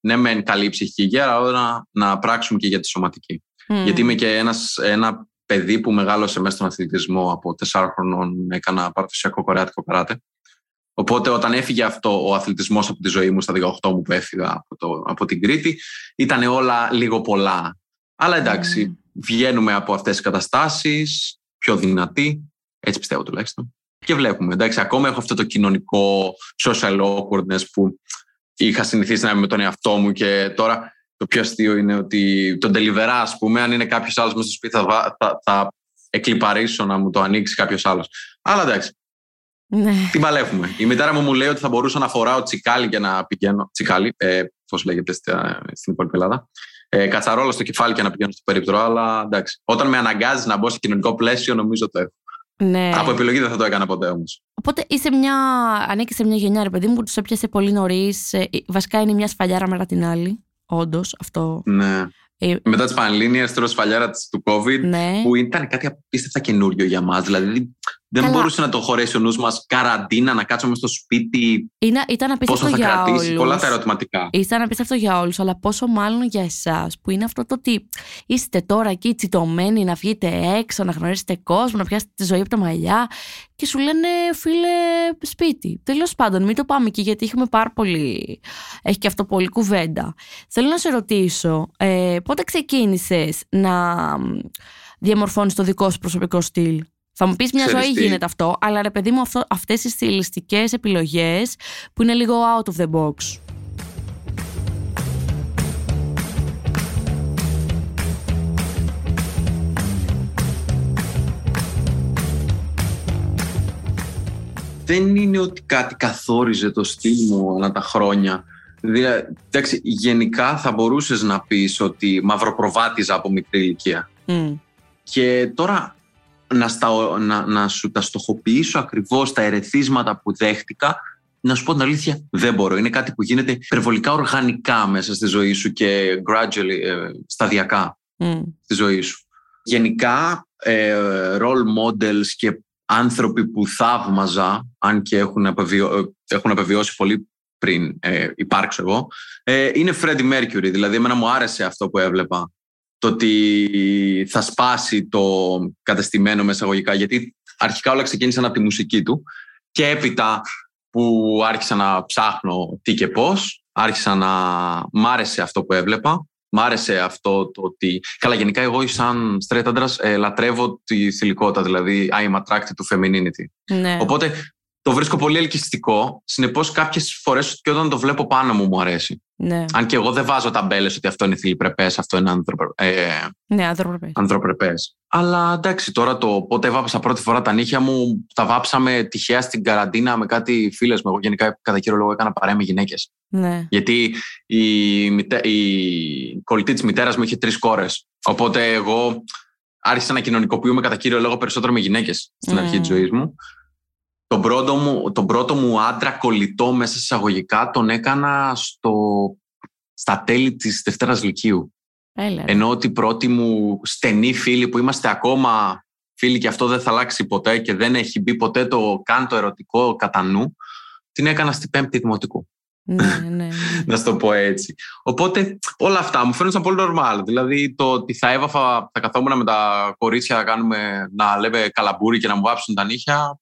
ναι μεν καλή ψυχική υγεία, αλλά να, να πράξουμε και για τη σωματική. Μμ. Γιατί είμαι και ένας, ένα παιδί που μεγάλωσε μέσα στον αθλητισμό από 4 χρονών. Έκανα παραδοσιακό κορεάτικο καράτε. Οπότε όταν έφυγε αυτό ο αθλητισμός από τη ζωή μου στα 18 μου που έφυγα από, το, από την Κρήτη, ήταν όλα λίγο πολλά. Αλλά εντάξει, Μμ. βγαίνουμε από αυτές τις καταστάσεις πιο δυνατοί, έτσι πιστεύω τουλάχιστον. Και βλέπουμε, εντάξει, ακόμα έχω αυτό το κοινωνικό social awkwardness που είχα συνηθίσει να είμαι με τον εαυτό μου και τώρα το πιο αστείο είναι ότι τον delivery, ας πούμε, αν είναι κάποιος άλλος μέσα στο σπίτι θα, βα- θα, θα εκλυπαρίσω να μου το ανοίξει κάποιος άλλος. Αλλά εντάξει, Ναι. τι παλεύουμε. Η μητέρα μου μου λέει ότι θα μπορούσα να φοράω τσικάλι και να πηγαίνω. Τσικάλι, ε, πώς λέγεται στα- στην υπόλοιπη Ελλάδα. Ε, κατσαρόλα στο κεφάλι και να πηγαίνω στο περίπτωρο. Αλλά εντάξει. Όταν με αναγκάζει να μπω σε κοινωνικό πλαίσιο, νομίζω το έχω. ναι. Από επιλογή δεν θα το έκανα ποτέ όμως. Οπότε είσαι μια, ανήκει σε μια γενιά, ρε παιδί μου, που τους έπιασε πολύ νωρίς. Βασικά είναι μια σφαλιάρα μετά την άλλη. Όντως, αυτό. Ναι. Ε, Μετά τις Πανελλήνιε, τώρα σφαλιάρα της- του COVID, ναι. που ήταν κάτι απίστευτα καινούριο για μας. Δηλαδή δεν Καλά. μπορούσε να το χωρέσει ο νους μας καραντίνα, να κάτσουμε στο σπίτι. Είναι, ήταν Πόσο απίστευτο θα για κρατήσει, όλους. πολλά τα ερωτηματικά. Ήταν απίστευτο για όλους, αλλά πόσο μάλλον για εσάς, που είναι αυτό το ότι είστε τώρα εκεί τσιτωμένοι να βγείτε έξω, να γνωρίσετε κόσμο, να πιάσετε τη ζωή από τα μαλλιά και σου λένε φίλε σπίτι. Τέλος πάντων, μην το πάμε εκεί γιατί έχουμε πάρα πολύ. Έχει και αυτό πολύ κουβέντα. Θέλω να σε ρωτήσω, ε, πότε ξεκίνησες να διαμορφώνεις το δικό σου προσωπικό στυλ; Θα μου πεις μια Ξέρεις ζωή τι. γίνεται αυτό, αλλά ρε παιδί μου, αυτό, αυτές οι στιλιστικές επιλογές που είναι λίγο out of the box. δεν είναι ότι κάτι καθόριζε το στυλ μου ανά τα χρόνια. Δηλαδή, εντάξει, γενικά θα μπορούσες να πεις ότι μαυροπροβάτιζα από μικρή ηλικία. Μμ. Και τώρα να, στα, να, να σου τα στοχοποιήσω ακριβώς τα ερεθίσματα που δέχτηκα, να σου πω την αλήθεια, δεν μπορώ. Είναι κάτι που γίνεται υπερβολικά οργανικά μέσα στη ζωή σου και gradually, ε, σταδιακά Μμ. στη ζωή σου. Γενικά, ε, role models και άνθρωποι που θαύμαζα, αν και έχουν, απεβιω... ε, έχουν απεβιώσει πολύ πριν ε, υπάρξω εγώ, ε, είναι Freddie Mercury. Δηλαδή, εμένα μου άρεσε αυτό που έβλεπα. Το ότι θα σπάσει το κατεστημένο μέσα αγωγικά, γιατί αρχικά όλα ξεκίνησαν από τη μουσική του και έπειτα που άρχισα να ψάχνω τι και πώς, άρχισα να μ' άρεσε αυτό που έβλεπα Μ' άρεσε αυτό το ότι. Καλά, γενικά εγώ, σαν straight άντρας, ε, λατρεύω τη θηλυκότητα. Δηλαδή, I am attracted to femininity. Ναι. Οπότε το βρίσκω πολύ ελκυστικό. Συνεπώς, κάποιες φορές και όταν το βλέπω πάνω μου, μου αρέσει. ναι. Αν και εγώ δεν βάζω ταμπέλες ότι αυτό είναι θηλυπρεπές, αυτό είναι ανθρωπε... ε, ναι, ανθρωπέ. ανθρωπρεπές. Αλλά εντάξει, τώρα το πότε έβαψα πρώτη φορά τα νύχια μου, τα βάψαμε τυχαία στην καραντίνα με κάτι φίλες μου. Εγώ γενικά κατά κύριο λόγο έκανα παρέα με γυναίκες. Ναι. Γιατί η, μητε- η κολλητή της μητέρας μου είχε τρεις κόρες. Οπότε εγώ άρχισα να κοινωνικοποιούμε κατά κύριο λόγο περισσότερο με γυναίκες στην Μμμ. αρχή της ζωής μου. Τον πρώτο μου, τον πρώτο μου άντρα κολλητό μέσα σε εισαγωγικά τον έκανα στο, στα τέλη της Δευτέρας Λυκείου. Έλα. ρε. Ενώ ότι η πρώτη μου στενή φίλη που είμαστε ακόμα φίλοι και αυτό δεν θα αλλάξει ποτέ και δεν έχει μπει ποτέ το καν το ερωτικό κατά νου, την έκανα στη πέμπτη δημοτικού. ναι, ναι, ναι. <laughs> να σου το πω έτσι. Οπότε όλα αυτά μου φαίνονταν πολύ normal. Δηλαδή το ότι θα έβαφα, θα καθόμουν με τα κορίτσια να, κάνουμε, να λέμε καλαμπούρι και να μου βάψουν τα νύχια,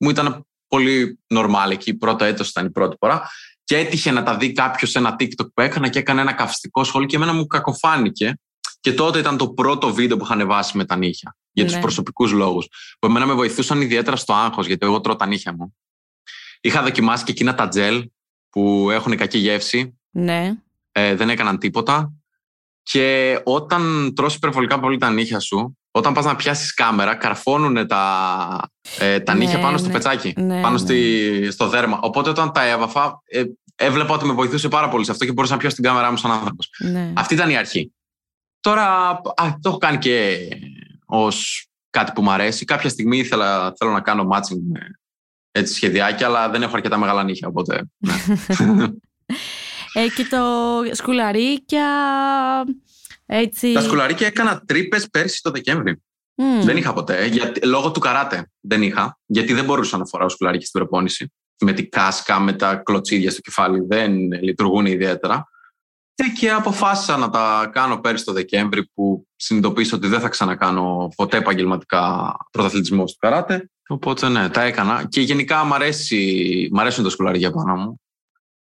μου ήταν πολύ normal εκεί. Πρώτο έτος ήταν η πρώτη φορά. Και έτυχε να τα δει κάποιος σε ένα TikTok που έκανα και έκανε ένα καυστικό σχόλιο και εμένα μου κακοφάνηκε. Και τότε ήταν το πρώτο βίντεο που είχα ανεβάσει με τα νύχια. Για Ναι. τους προσωπικούς λόγους. Που εμένα με βοηθούσαν ιδιαίτερα στο άγχος, γιατί εγώ τρώω τα νύχια μου. Είχα δοκιμάσει και εκείνα τα τζελ που έχουν κακή γεύση ναι. ε, δεν έκαναν τίποτα. Και όταν τρως υπερβολικά πολύ τα νύχια σου, όταν πας να πιάσεις κάμερα, καρφώνουν τα, ε, τα Ναι, νύχια πάνω στο ναι. πετσάκι, Ναι, πάνω ναι. στη, στο δέρμα. Οπότε όταν τα έβαφα, ε, έβλεπα ότι με βοηθούσε πάρα πολύ σε αυτό και μπορούσα να πιάσω την κάμερά μου σαν άνθρωπος. ναι. Αυτή ήταν η αρχή. Τώρα α, το έχω κάνει και ως κάτι που μου αρέσει. Κάποια στιγμή ήθελα, θέλω να κάνω matching με έτσι σχεδιάκια, αλλά δεν έχω αρκετά μεγάλα νύχια, οπότε... ναι. <laughs> Ε, και το σκουλαρίκια. Έτσι. Τα σκουλαρίκια έκανα τρύπες πέρσι το Δεκέμβρη. Μμ. Δεν είχα ποτέ. Γιατί, λόγω του καράτε δεν είχα. Γιατί δεν μπορούσα να φοράω σκουλαρίκια στην προπόνηση. Με τη κάσκα, με τα κλωτσίδια στο κεφάλι. Δεν λειτουργούν ιδιαίτερα. Και, και αποφάσισα να τα κάνω πέρσι το Δεκέμβρη που συνειδητοποίησα ότι δεν θα ξανακάνω ποτέ επαγγελματικά πρωταθλητισμό στο καράτε. Οπότε ναι, τα έκανα. Και γενικά μ, αρέσει, μ' αρέσουν τα σκουλαρίκια πάνω μου.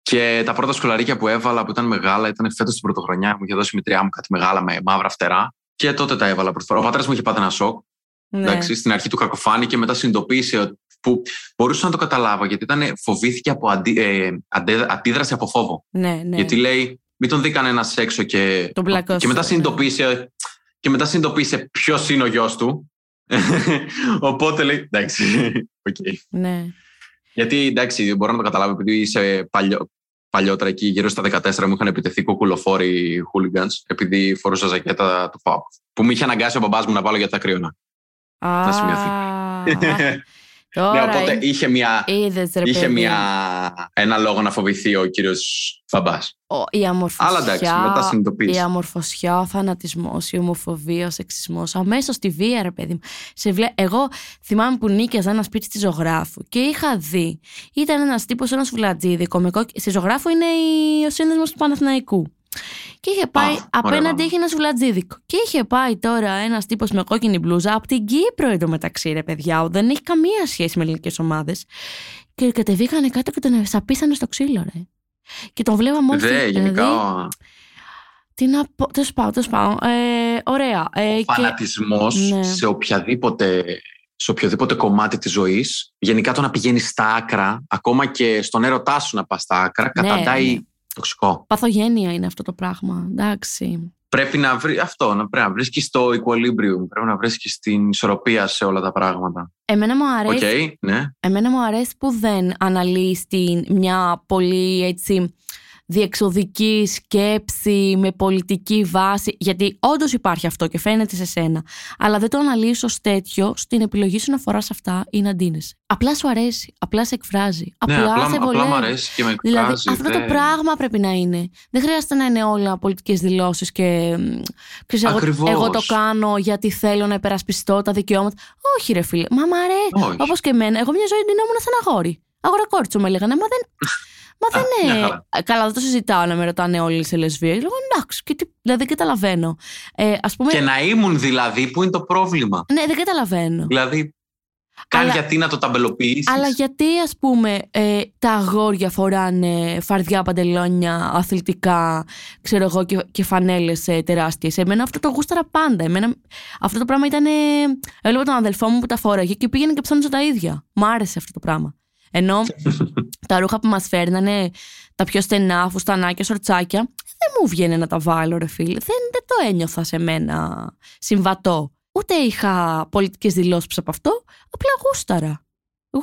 Και τα πρώτα σκουλαρίκια που έβαλα που ήταν μεγάλα ήταν φέτος την πρωτοχρονιά. Μου είχε δώσει η μητριά μου κάτι μεγάλα με μαύρα φτερά. Και τότε τα έβαλα πρώτη φορά. Ο πατέρας μου είχε πάθει ένα σοκ. Ναι. Εντάξει, στην αρχή του κακοφάνηκε, μετά συνειδητοποίησε ότι- που μπορούσα να το καταλάβω γιατί ήταν, φοβήθηκε από αντι, ε, αντε- αντίδραση από φόβο. ναι, ναι. Γιατί λέει, μην τον δει κανένα έξω και, Τον πλακώσει, και μετά ναι. συνειδητοποίησε, και μετά συνειδητοποίησε ποιος είναι ο γιος του. <laughs> Οπότε λέει, εντάξει, <laughs> οκ. ναι. Γιατί εντάξει, μπορώ να το καταλάβω επειδή είσαι παλιό, παλιότερα εκεί, γύρω στα 14 μου είχαν επιτεθεί κουκουλοφόροι hooligans επειδή φορούσα ζακέτα του ΦΑΠ. Που με είχε αναγκάσει ο μπαμπάς μου να βάλω για τα κρύωνα. Α, σημειωθεί. <laughs> Τώρα ναι, οπότε είχε, μια, είδες, ρε είχε παιδί. μια, ένα λόγο να φοβηθεί ο κύριος μπαμπάς. Ο- η αμορφωσιά, Αλλά εντάξει, μετά η συνειδητοποίησε. αμορφωσιά, ο θανατισμός, η ομοφοβία, ο σεξισμός, αμέσως τη βία ρε παιδί μου. Σε βλέ... Εγώ θυμάμαι που νίκιαζα ένα σπίτι στη ζωγράφου και είχα δει, ήταν ένας τύπος, ένας φουλατζίδικο, με κόκκι... στη ζωγράφου είναι η... ο σύνδεσμος του Παναθηναϊκού. Και είχε πάει, ωραία, απέναντι ωραία. είχε ένα σουλατζίδικο. Και είχε πάει τώρα ένας τύπος με κόκκινη μπλούζα από την Κύπρο εντωμεταξύ, ρε παιδιά. Δεν έχει καμία σχέση με ελληνικές ομάδες. Και κατεβήκανε κάτω και τον σαπίσανε στο ξύλο, ρε. Και τον βλέπαμε όλοι. Δε, δηλαδή, γενικά ο τι να πω. Τέλος πάω, τέλος πάω. Ε, ωραία. Ε, και... φανατισμός Ναι. σε, οποιαδήποτε, σε οποιοδήποτε κομμάτι της ζωής, γενικά το να πηγαίνεις στα άκρα, ακόμα και στον έρωτά σου να πας στα άκρα, Ναι, καταντάει ναι. Τοξικό. Παθογένεια είναι αυτό το πράγμα. Εντάξει. Πρέπει να βρει αυτό, να πρέπει να βρίσκεις το equilibrium, πρέπει να βρίσκεις την ισορροπία σε όλα τα πράγματα. Εμένα μου Οκ, αρέσει, ναι. εμένα μου αρέσει που δεν αναλύεις την μια πολύ έτσι διεξοδική σκέψη με πολιτική βάση. Γιατί όντως υπάρχει αυτό και φαίνεται σε σένα. Αλλά δεν το αναλύεις ως τέτοιο στην επιλογή σου να φοράς αυτά ή να ντύνεσαι. Απλά σου αρέσει. Απλά σε εκφράζει. ναι, Απλά, απλά, σε απλά βολεύει. μου αρέσει και με Δηλαδή, εκφράζει. αυτό το δεν- πράγμα πρέπει να είναι. Δεν χρειάζεται να είναι όλα πολιτικές δηλώσεις και. μ, Ξέρεις, εγώ, Ακριβώς. εγώ το κάνω γιατί θέλω να υπερασπιστώ τα δικαιώματα. Όχι, ρε φίλε. Μα μ' αρέσει. Όχι. Όπως και εμένα. Εγώ μια ζωή ντυνόμουν σαν αγόρι. Αγορακόρτσο με λέγανε. Μα δεν. Μα Α, δεν μια είναι. χαρά. Καλά, δεν το συζητάω να με ρωτάνε όλοι σε λεσβία. Λέω εντάξει, και τι... δηλαδή δεν καταλαβαίνω. Ε, ας πούμε. Και να ήμουν δηλαδή, που είναι το πρόβλημα. Ναι, δεν καταλαβαίνω. Δηλαδή, καν Αλλά- γιατί να το ταμπελοποιήσεις. Αλλά γιατί ας πούμε ε, τα αγόρια φοράνε φαρδιά παντελόνια αθλητικά ξέρω εγώ και, και φανέλες ε, τεράστιες Εμένα αυτό το γούσταρα πάντα Εμένα, Αυτό το πράγμα ήταν ε, Έβλεπα τον αδελφό μου που τα φόραγε και πήγαινε και ψώνιζε τα ίδια Μ' άρεσε αυτό το πράγμα Ενώ <laughs> τα ρούχα που μας φέρνανε Τα πιο στενά, φουστανάκια, σορτσάκια Δεν μου βγαίνει να τα βάλω ρε φίλε Δεν, δεν το ένιωθα σε μένα συμβατό Ούτε είχα πολιτικές δηλώσεις από αυτό Απλά γούσταρα.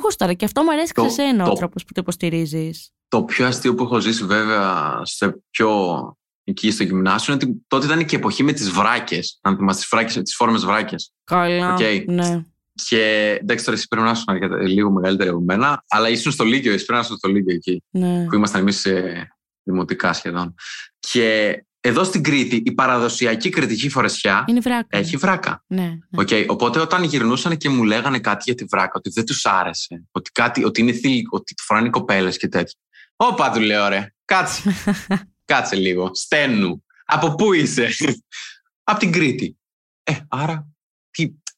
Γούσταρα και αυτό μου αρέσει και Το- σε εσένα ο το- τρόπος που το υποστηρίζεις. Το πιο αστείο που έχω ζήσει βέβαια σε πιο εκεί στο γυμνάσιο είναι ότι τότε ήταν και η εποχή με τις βράκες. Αν θυμάσαι τις, βράκες, τις φόρμες βράκες. Καλά. Οκ. Ναι. Και εντάξει τώρα εσύ πρέπει να ήσουν αρκετά- λίγο μεγαλύτερη από μένα, αλλά ήσουν στο Λύκειο, εσύ πρέπει να ήσουν στο Λύκειο εκεί, ναι. που ήμασταν εμείς σε δημοτικά σχεδόν. Και εδώ στην Κρήτη η παραδοσιακή κρητική φορεσιά Είναι βράκα. έχει βράκα. Ναι. ναι. Οκ, Οπότε όταν γυρνούσαν και μου λέγανε κάτι για τη βράκα, ότι δεν τους άρεσε, ότι, κάτι, ότι είναι θηλυκό, ότι το φοράνε οι κοπέλες και τέτοια. Όπα του λέω, ρε, κάτσε. <laughs> κάτσε λίγο. Στένου. Από πού είσαι, <laughs> Από την Κρήτη. Ε, άρα.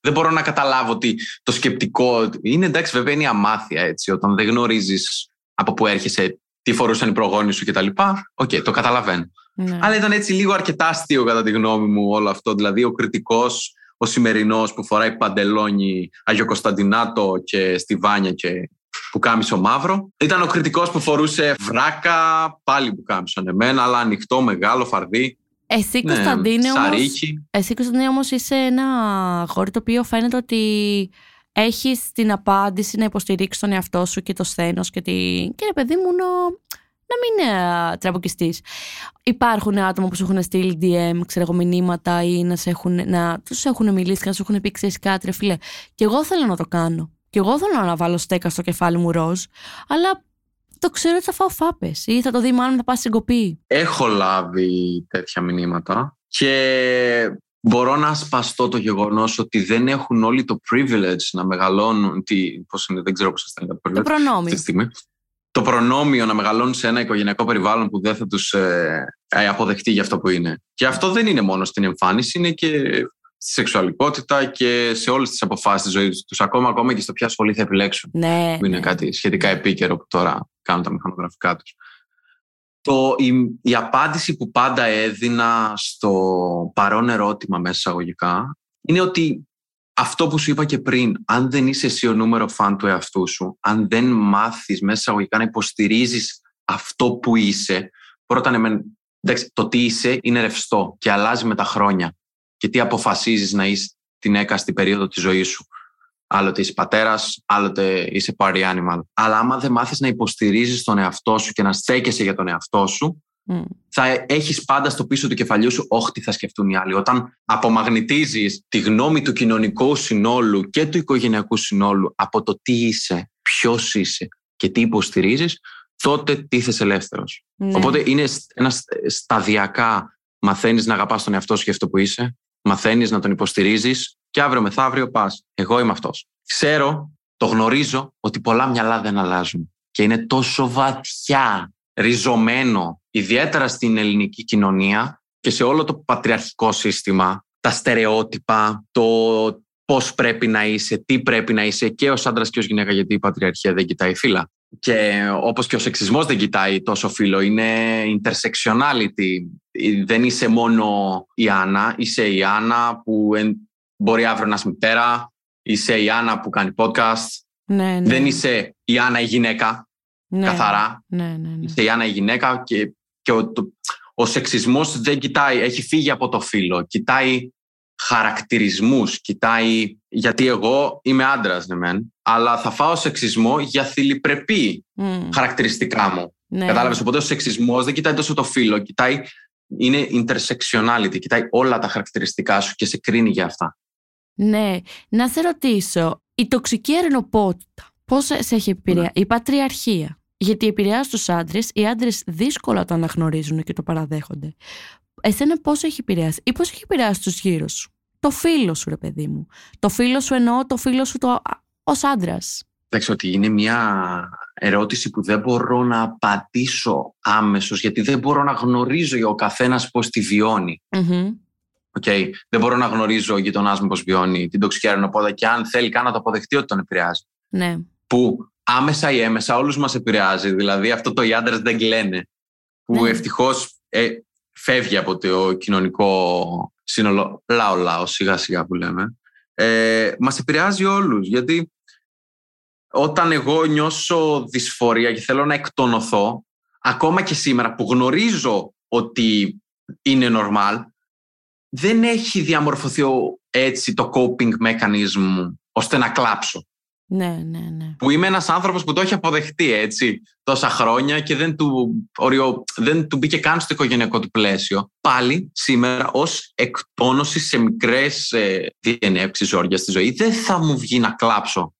Τι, δεν μπορώ να καταλάβω ότι το σκεπτικό. Είναι εντάξει, βέβαια είναι η αμάθεια έτσι. Όταν δεν γνωρίζεις από πού έρχεσαι, τι φορούσαν οι προγόνοι σου κτλ. Οκ, το καταλαβαίνω. ναι. Αλλά ήταν έτσι λίγο αρκετά αστείο κατά τη γνώμη μου όλο αυτό. Δηλαδή ο Κρητικός, ο σημερινός που φοράει παντελόνι Αγιο Κωνσταντινάτο και στιβάνια και που κάμισο μαύρο. Ήταν ο κριτικός που φορούσε βράκα, πάλι που κάμισον εμένα, αλλά ανοιχτό, μεγάλο, φαρδί. Εσύ, Ναι, Κωνσταντίνε, όμως, σαρίκι. εσύ, Κωνσταντίνε, όμως είσαι ένα αγόρι το οποίο φαίνεται ότι έχεις την απάντηση να υποστηρίξεις τον εαυτό σου και το σθένος και, τη... και ρε παιδί μου να, να μην ε, τραμποκιστείς. Υπάρχουν άτομα που σου έχουν στείλει DM, ξέρω εγώ, μηνύματα ή να, σε έχουν, να τους έχουν μιλήσει και να σου έχουν πει ξέρεις κάτι ρε φίλε. Και εγώ θέλω να το κάνω. Και εγώ θέλω να βάλω στέκα στο κεφάλι μου ροζ, αλλά το ξέρω ότι θα φάω φάπες ή θα το δει μάλλον θα πάει στην κοπή. Έχω λάβει τέτοια μηνύματα και μπορώ να σπαστώ το γεγονός ότι δεν έχουν όλοι το privilege να μεγαλώνουν. Τι, πώς είναι, δεν ξέρω πώς σας στέλνει το privilege. Το προνόμιο. αυτή τη στιγμή. Το προνόμιο να μεγαλώνουν σε ένα οικογενειακό περιβάλλον που δεν θα τους ε, ε, αποδεχτεί για αυτό που είναι. Και αυτό δεν είναι μόνο στην εμφάνιση, είναι και στη σεξουαλικότητα και σε όλες τις αποφάσεις της ζωής τους. Ακόμα, ακόμα και στο ποια σχολή θα επιλέξουν. Ναι. Που είναι ναι. κάτι σχετικά επίκαιρο που τώρα κάνουν τα μηχανογραφικά τους. Το, η, η απάντηση που πάντα έδινα στο παρόν ερώτημα μέσα εισαγωγικά είναι ότι αυτό που σου είπα και πριν, αν δεν είσαι εσύ ο νούμερο φαν του εαυτού σου, αν δεν μάθεις μέσα εισαγωγικά να υποστηρίζεις αυτό που είσαι, πρώτα ναι, μεν, εντάξει, το τι είσαι είναι ρευστό και αλλάζει με τα χρόνια και τι αποφασίζεις να είσαι την έκαστη περίοδο της ζωής σου. Άλλοτε είσαι πατέρας, άλλοτε είσαι party animal. Αλλά άμα δεν μάθεις να υποστηρίζεις τον εαυτό σου και να στέκεσαι για τον εαυτό σου, Μμ. θα έχεις πάντα στο πίσω του κεφαλιού σου όχι τι θα σκεφτούν οι άλλοι. Όταν απομαγνητίζεις τη γνώμη του κοινωνικού συνόλου και του οικογενειακού συνόλου από το τι είσαι, ποιος είσαι και τι υποστηρίζεις, τότε τίθεσαι ελεύθερος. Ναι. Οπότε είναι σ- ένα σ- σταδιακά μαθαίνεις να αγαπάς τον εαυτό σου για αυτό που είσαι, μαθαίνεις να τον υποστηρίζεις και αύριο μεθαύριο πας. Εγώ είμαι αυτός. Ξέρω, το γνωρίζω ότι πολλά μυαλά δεν αλλάζουν και είναι τόσο βαθιά ριζωμένο, ιδιαίτερα στην ελληνική κοινωνία και σε όλο το πατριαρχικό σύστημα, τα στερεότυπα, το πώς πρέπει να είσαι, τι πρέπει να είσαι και ως άντρας και ως γυναίκα γιατί η πατριαρχία δεν κοιτάει φύλλα. Και όπως και ο σεξισμός δεν κοιτάει τόσο φύλλο, είναι intersectionality. Δεν είσαι μόνο η Άννα, είσαι η Άννα που εν- μπορεί αύριο να είσαι μητέρα, είσαι η Άννα που κάνει podcast, ναι, ναι. δεν είσαι η Άννα η γυναίκα, ναι. καθαρά. Ναι, ναι, ναι. Είσαι η Άννα η γυναίκα και, και ο, το- ο σεξισμός δεν κοιτάει, έχει φύγει από το φύλλο, κοιτάει χαρακτηρισμούς, κοιτάει γιατί εγώ είμαι άντρας, ναι μεν, αλλά θα φάω σεξισμό για θηλυπρεπή Μμ. χαρακτηριστικά μου. Ναι. Κατάλαβες, οπότε ο σεξισμός δεν κοιτάει τόσο το φύλλο, κοιτάει, είναι intersectionality, κοιτάει όλα τα χαρακτηριστικά σου και σε κρίνει για αυτά. Ναι. Να σε ρωτήσω, η τοξική ερενοπότητα, πώς σε σε έχει επηρεάσει, η πατριαρχία; Γιατί επηρεάζει τους άντρες, οι άντρες δύσκολα το αναγνωρίζουν και το παραδέχονται. Εσένα πώς έχει επηρεάσει ή πώς έχει επηρεάσει τους γύρω σου; Το φίλο σου, ρε παιδί μου. Το φίλο σου εννοώ το φίλο σου το, ως άντρας. Εντάξει, ότι είναι μια ερώτηση που δεν μπορώ να απαντήσω άμεσως, γιατί δεν μπορώ να γνωρίζω ο καθένας πώς τη βιώνει. Μμμ. Okay. Δεν μπορώ να γνωρίζω ο γειτονάς μου πώς βιώνει την τοξική αερονοπόδα και αν θέλει καν να το αποδεχτεί ότι τον επηρεάζει. Ναι. Που άμεσα ή έμεσα όλους μας επηρεάζει. Δηλαδή αυτό το οι άντρες δεν κλαίνε. Που Ναι. ευτυχώς ε, φεύγει από το κοινωνικό σύνολο λαό-λαό, σιγά-σιγά που λέμε. Ε, μας επηρεάζει όλους. Γιατί όταν εγώ νιώσω δυσφορία και θέλω να εκτονωθώ, ακόμα και σήμερα που γνωρίζω ότι είναι normal, δεν έχει διαμορφωθεί ο- έτσι το coping mechanism μου ώστε να κλάψω. Ναι, ναι, ναι. Που είμαι ένας άνθρωπος που το έχει αποδεχτεί έτσι τόσα χρόνια και δεν του, οριο, δεν του μπήκε καν στο οικογενειακό του πλαίσιο. Πάλι σήμερα ως εκτόνωση σε μικρές ε, διενέξεις ζόρια στη ζωή δεν θα μου βγει να κλάψω.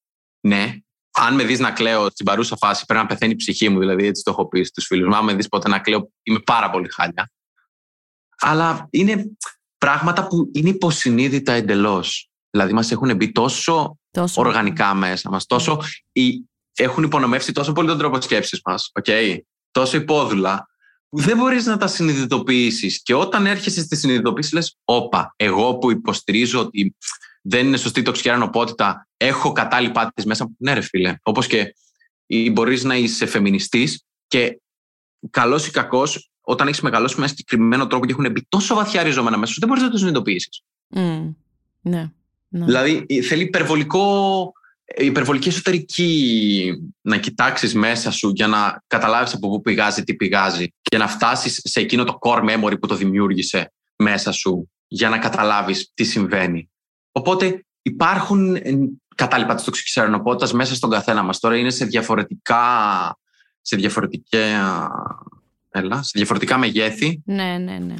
Ναι, αν με δεις να κλαίω στην παρούσα φάση πρέπει να πεθαίνει η ψυχή μου, δηλαδή έτσι το έχω πει στους φίλους μου. Αν με δεις ποτέ να κλαίω είμαι πάρα πολύ χάλια. Αλλά είναι πράγματα που είναι υποσυνείδητα εντελώς. Δηλαδή μας έχουν μπει τόσο Τόσο. οργανικά μέσα μας, τόσο οι- έχουν υπονομεύσει τόσο πολύ τον τρόπο σκέψης μας, okay? τόσο υπόδουλα, που δεν μπορείς να τα συνειδητοποιήσεις. Και όταν έρχεσαι στη συνειδητοποίηση λες, όπα, εγώ που υποστηρίζω ότι δεν είναι σωστή η τοξική ανοπότητα, έχω κατάλληλη πάτης μέσα μου. Ναι ρε φίλε, όπως και ή μπορείς να είσαι φεμινιστής και καλός ή κακός, όταν έχεις μεγαλώσει με ένα συγκεκριμένο τρόπο και έχουν μπει τόσο βαθιά ριζωμένα μέσα σου, δεν μπορείς να το συνειδητοποιήσεις. Μμ. Ναι. ναι. Δηλαδή ε, θέλει υπερβολικό, ε, υπερβολική εσωτερική να κοιτάξεις μέσα σου για να καταλάβεις από πού πηγάζει, τι πηγάζει και να φτάσεις σε εκείνο το core memory που το δημιούργησε μέσα σου για να καταλάβεις τι συμβαίνει. Οπότε υπάρχουν ε, κατάλοιπα της τοξικής αερονοπότητας μέσα στον καθένα μας. Τώρα είναι σε διαφορετικά, σε διαφορετικά, έλα, σε διαφορετικά μεγέθη ναι, ναι, ναι.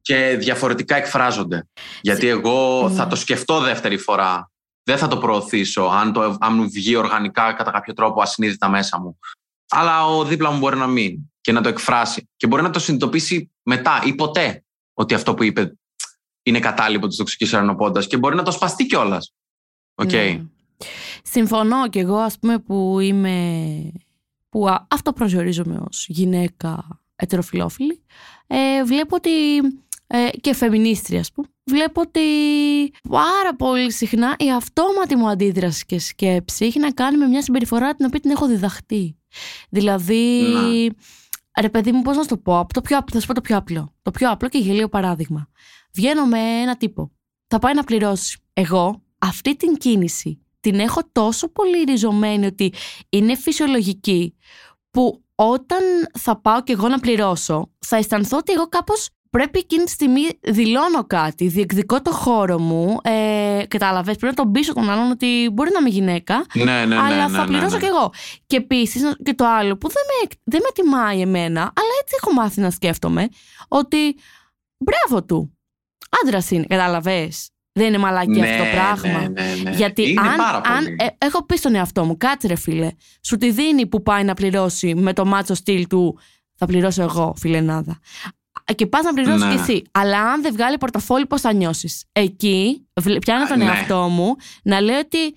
και διαφορετικά εκφράζονται. Γιατί εγώ Ναι. θα το σκεφτώ δεύτερη φορά. Δεν θα το προωθήσω αν, το, αν μου βγει οργανικά κατά κάποιο τρόπο ασυνείδητα μέσα μου. Αλλά ο δίπλα μου μπορεί να μην και να το εκφράσει. Και μπορεί να το συνειδητοποιήσει μετά ή ποτέ ότι αυτό που είπε είναι κατάλοιπο της τοξικής αρρενωπότητας και μπορεί να το σπαστεί κιόλας. Οκ. Ναι. Συμφωνώ κι εγώ ας πούμε που είμαι που α- αυτοπροσδιορίζομαι ως γυναίκα ετεροφιλόφιλη. Ε, βλέπω ότι ε, και φεμινίστρια ας πούμε βλέπω ότι πάρα πολύ συχνά η αυτόματη μου αντίδραση και σκέψη έχει να κάνει με μια συμπεριφορά την οποία την έχω διδαχτεί. Δηλαδή ρε παιδί μου πώς να σου το πω από το πιο, απλό- θα σου πω το πιο απλό. Το πιο απλό και γελίο παράδειγμα. Βγαίνω με ένα τύπο. Θα πάει να πληρώσει εγώ αυτή την κίνηση. Την έχω τόσο πολύ ριζωμένη ότι είναι φυσιολογική που όταν θα πάω και εγώ να πληρώσω θα αισθανθώ ότι εγώ κάπως πρέπει εκείνη τη στιγμή δηλώνω κάτι, διεκδικώ το χώρο μου, ε, κατάλαβες, πρέπει να τον πείσω τον άλλον ότι μπορεί να είμαι γυναίκα, Ναι, ναι, ναι. αλλά ναι, θα ναι, πληρώσω ναι. κι εγώ. Και επίσης και το άλλο που δεν με, δεν με τιμάει εμένα, αλλά έτσι έχω μάθει να σκέφτομαι, ότι μπράβο του. Άντρας είναι, κατάλαβες. Δεν είναι μαλακή Ναι, αυτό το πράγμα. ναι, ναι, ναι. Γιατί είναι αν, πάρα αν πολύ. ε, έχω πει στον εαυτό μου, κάτσε ρε φίλε, σου τη δίνει που πάει να πληρώσει με το μάτσο στυλ του, θα πληρώσω εγώ, φιλενάδα. Και πας να πληρώσεις Ναι. κι εσύ. Αλλά αν δεν βγάλει πορτοφόλι, πώς θα νιώσεις; Εκεί βλέ- πιάνω τον Ναι. εαυτό μου να λέω ότι.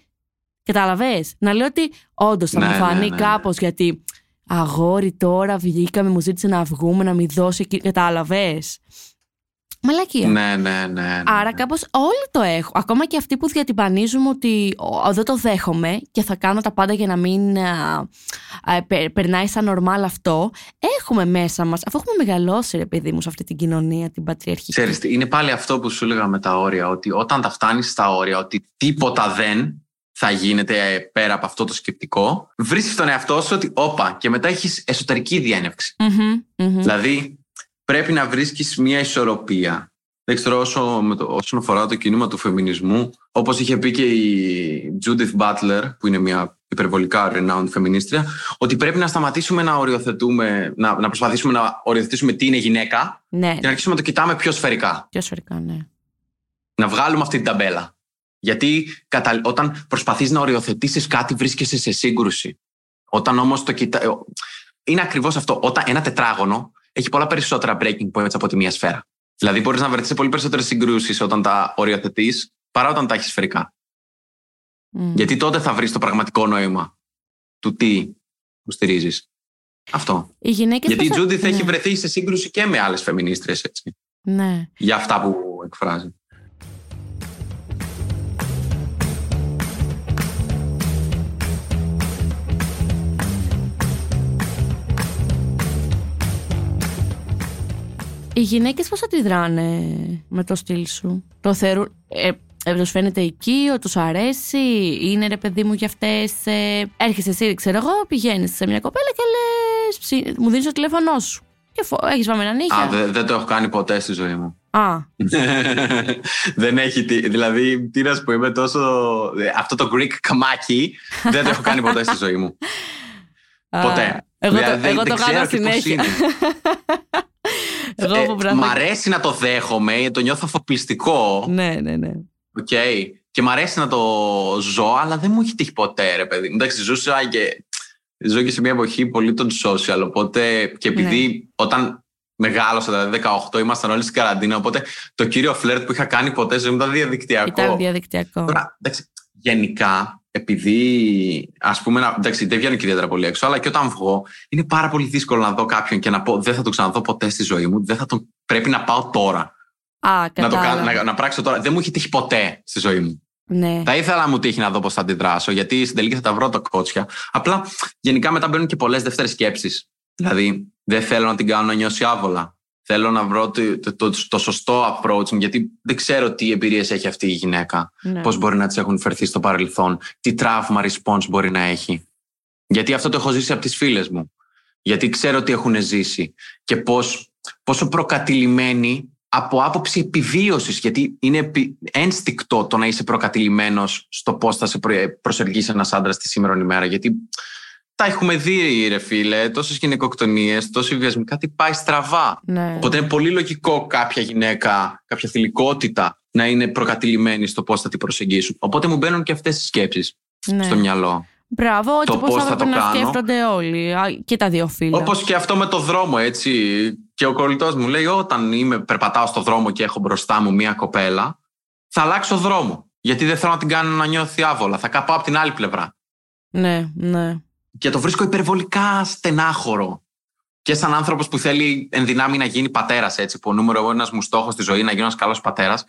Καταλαβέ. Να λέω ότι όντως θα Ναι, μου ναι, φανεί ναι, ναι. κάπως γιατί. Αγόρι τώρα βγήκαμε, μου ζήτησε να βγούμε, να μην δώσει εκεί. Κατάλαβες; Μαλακία. Ναι, ναι, ναι. ναι. Άρα κάπως όλοι το έχω. Ακόμα και αυτοί που διατυπανίζουμε ότι «Ω, δεν το δέχομαι και θα κάνω τα πάντα για να μην α, α, πε- περνάει σαν νορμάλ αυτό. Έχουμε μέσα μας, αφού έχουμε μεγαλώσει ρε παιδί μου σε αυτή την κοινωνία, την πατριαρχική. Ξέρεις, τι, είναι πάλι αυτό που σου έλεγα με τα όρια, ότι όταν τα φτάνεις στα όρια, ότι τίποτα δεν θα γίνεται ε, πέρα από αυτό το σκεπτικό, βρίσκεις τον εαυτό σου ότι όπα και μετά έχεις εσωτερική διένευξη. Μμμ, μμμ. Δηλαδή πρέπει να βρίσκεις μια ισορροπία. Δεν ξέρω όσο, με το, όσον αφορά το κίνημα του φεμινισμού, όπως είχε πει και η Judith Butler, που είναι μια υπερβολικά renowned φεμινίστρια, ότι πρέπει να σταματήσουμε να οριοθετούμε, να, να προσπαθήσουμε να οριοθετήσουμε τι είναι γυναίκα Ναι, και να αρχίσουμε να το κοιτάμε πιο σφαιρικά. πιο σφαιρικά, ναι. Να βγάλουμε αυτή την ταμπέλα. Γιατί κατα... όταν προσπαθείς να οριοθετήσεις κάτι βρίσκεσαι σε σύγκρουση. Όταν όμως το κοιτά... ε, Είναι ακριβώς αυτό. Όταν ένα τετράγωνο έχει πολλά περισσότερα breaking points από τη μία σφαίρα. Δηλαδή μπορείς να βρεθείς σε πολύ περισσότερες συγκρούσεις όταν τα οριοθετείς παρά όταν τα έχεις σφαιρικά. Μμ. Γιατί τότε θα βρεις το πραγματικό νόημα του τι που στηρίζεις. Αυτό. Οι γυναίκες Γιατί η πώς θα- Judith έχει ναι. βρεθεί σε σύγκρουση και με άλλες φεμινίστρες έτσι. Ναι. Για αυτά που εκφράζει. Οι γυναίκες πώς αντιδράνε με το στυλ σου, Το θεωρούν. Ε, ε, φαίνεται οικείο, τους αρέσει, είναι ρε παιδί μου για αυτές. Ε, έρχεσαι εσύ, ξέρω εγώ, πηγαίνεις σε μια κοπέλα και λες. Μου δίνεις το τηλέφωνό σου. Και φο... έχεις πάμε ένα νύχια. Α, δεν, το έχω κάνει ποτέ στη ζωή μου. Α. <laughs> δεν έχει. Δηλαδή, τι να σου πω, είμαι τόσο. Αυτό το Greek καμάκι δεν το έχω κάνει ποτέ στη ζωή μου. <laughs> ποτέ. Εγώ, δηλαδή, το, εγώ το κάνω συνέχεια. <laughs> Εγώ ε, μ' αρέσει να το δέχομαι, το νιώθω αφοπλιστικό. Ναι, ναι, ναι. Okay. Και μ' αρέσει να το ζω, αλλά δεν μου έχει τύχει ποτέ, ρε παιδί. Εντάξει, ζούσα και ζω και σε μια εποχή πολύ των social. Οπότε και επειδή ναι. όταν μεγάλωσα, δηλαδή 18, ήμασταν όλοι στην καραντίνα. Οπότε το κύριο φλερτ που είχα κάνει ποτέ ζωή ήταν διαδικτυακό. Ήταν διαδικτυακό. Τώρα, εντάξει, γενικά, επειδή ας πούμε, εντάξει, δεν βγαίνω και ιδιαίτερα πολύ έξω, αλλά και όταν βγω, είναι πάρα πολύ δύσκολο να δω κάποιον και να πω δεν θα το ξαναδώ ποτέ στη ζωή μου. Δεν θα το, πρέπει να πάω τώρα. Α, να, το κάνω, να, να πράξω τώρα. Δεν μου έχει τύχει ποτέ στη ζωή μου. Ναι. Θα ήθελα να μου τύχει να δω πώς θα αντιδράσω, γιατί στην τελική θα τα βρω τα κότσια. Απλά γενικά μετά μπαίνουν και πολλές δεύτερες σκέψεις. Δηλαδή, δεν θέλω να την κάνω να νιώσει άβολα. Θέλω να βρω το, το, το, το σωστό approach, γιατί δεν ξέρω τι εμπειρίες έχει αυτή η γυναίκα. Ναι. Πώς μπορεί να τη έχουν φερθεί στο παρελθόν, τι τραύμα response μπορεί να έχει. Γιατί αυτό το έχω ζήσει από τις φίλες μου. Γιατί ξέρω τι έχουν ζήσει και πώς, πόσο προκατηλημένοι από άποψη επιβίωσης, γιατί είναι ένστικτο το να είσαι προκατηλημένος στο πώς θα σε προσελκύσει ένας άντρας τη σήμερα ημέρα. Γιατί τα έχουμε δει, ρε φίλε, τόσες γυναικοκτονίες, τόσο βιασμοί, κάτι πάει στραβά. Ναι. Οπότε είναι πολύ λογικό κάποια γυναίκα, κάποια θηλυκότητα να είναι προκατηλημένη στο πώς θα την προσεγγίσουν. Οπότε μου μπαίνουν και αυτές οι σκέψεις ναι. στο μυαλό. Μπράβο, έτσι πώς θα, πρέπει να κάνω. σκέφτονται όλοι και τα δύο φίλια. Όπως και αυτό με το δρόμο, έτσι. Και ο κολλητός μου λέει: Όταν είμαι, περπατάω στο δρόμο και έχω μπροστά μου μία κοπέλα, θα αλλάξω δρόμο. Γιατί δεν θέλω να την κάνω να νιώθει άβολα. Θα καπάω από την άλλη πλευρά. Ναι, ναι. Και το βρίσκω υπερβολικά στενάχωρο. Και σαν άνθρωπος που θέλει ενδυνάμει να γίνει πατέρας, έτσι, που ο νούμερο ένας μου στόχο στη ζωή είναι να γίνω ένας καλός πατέρας,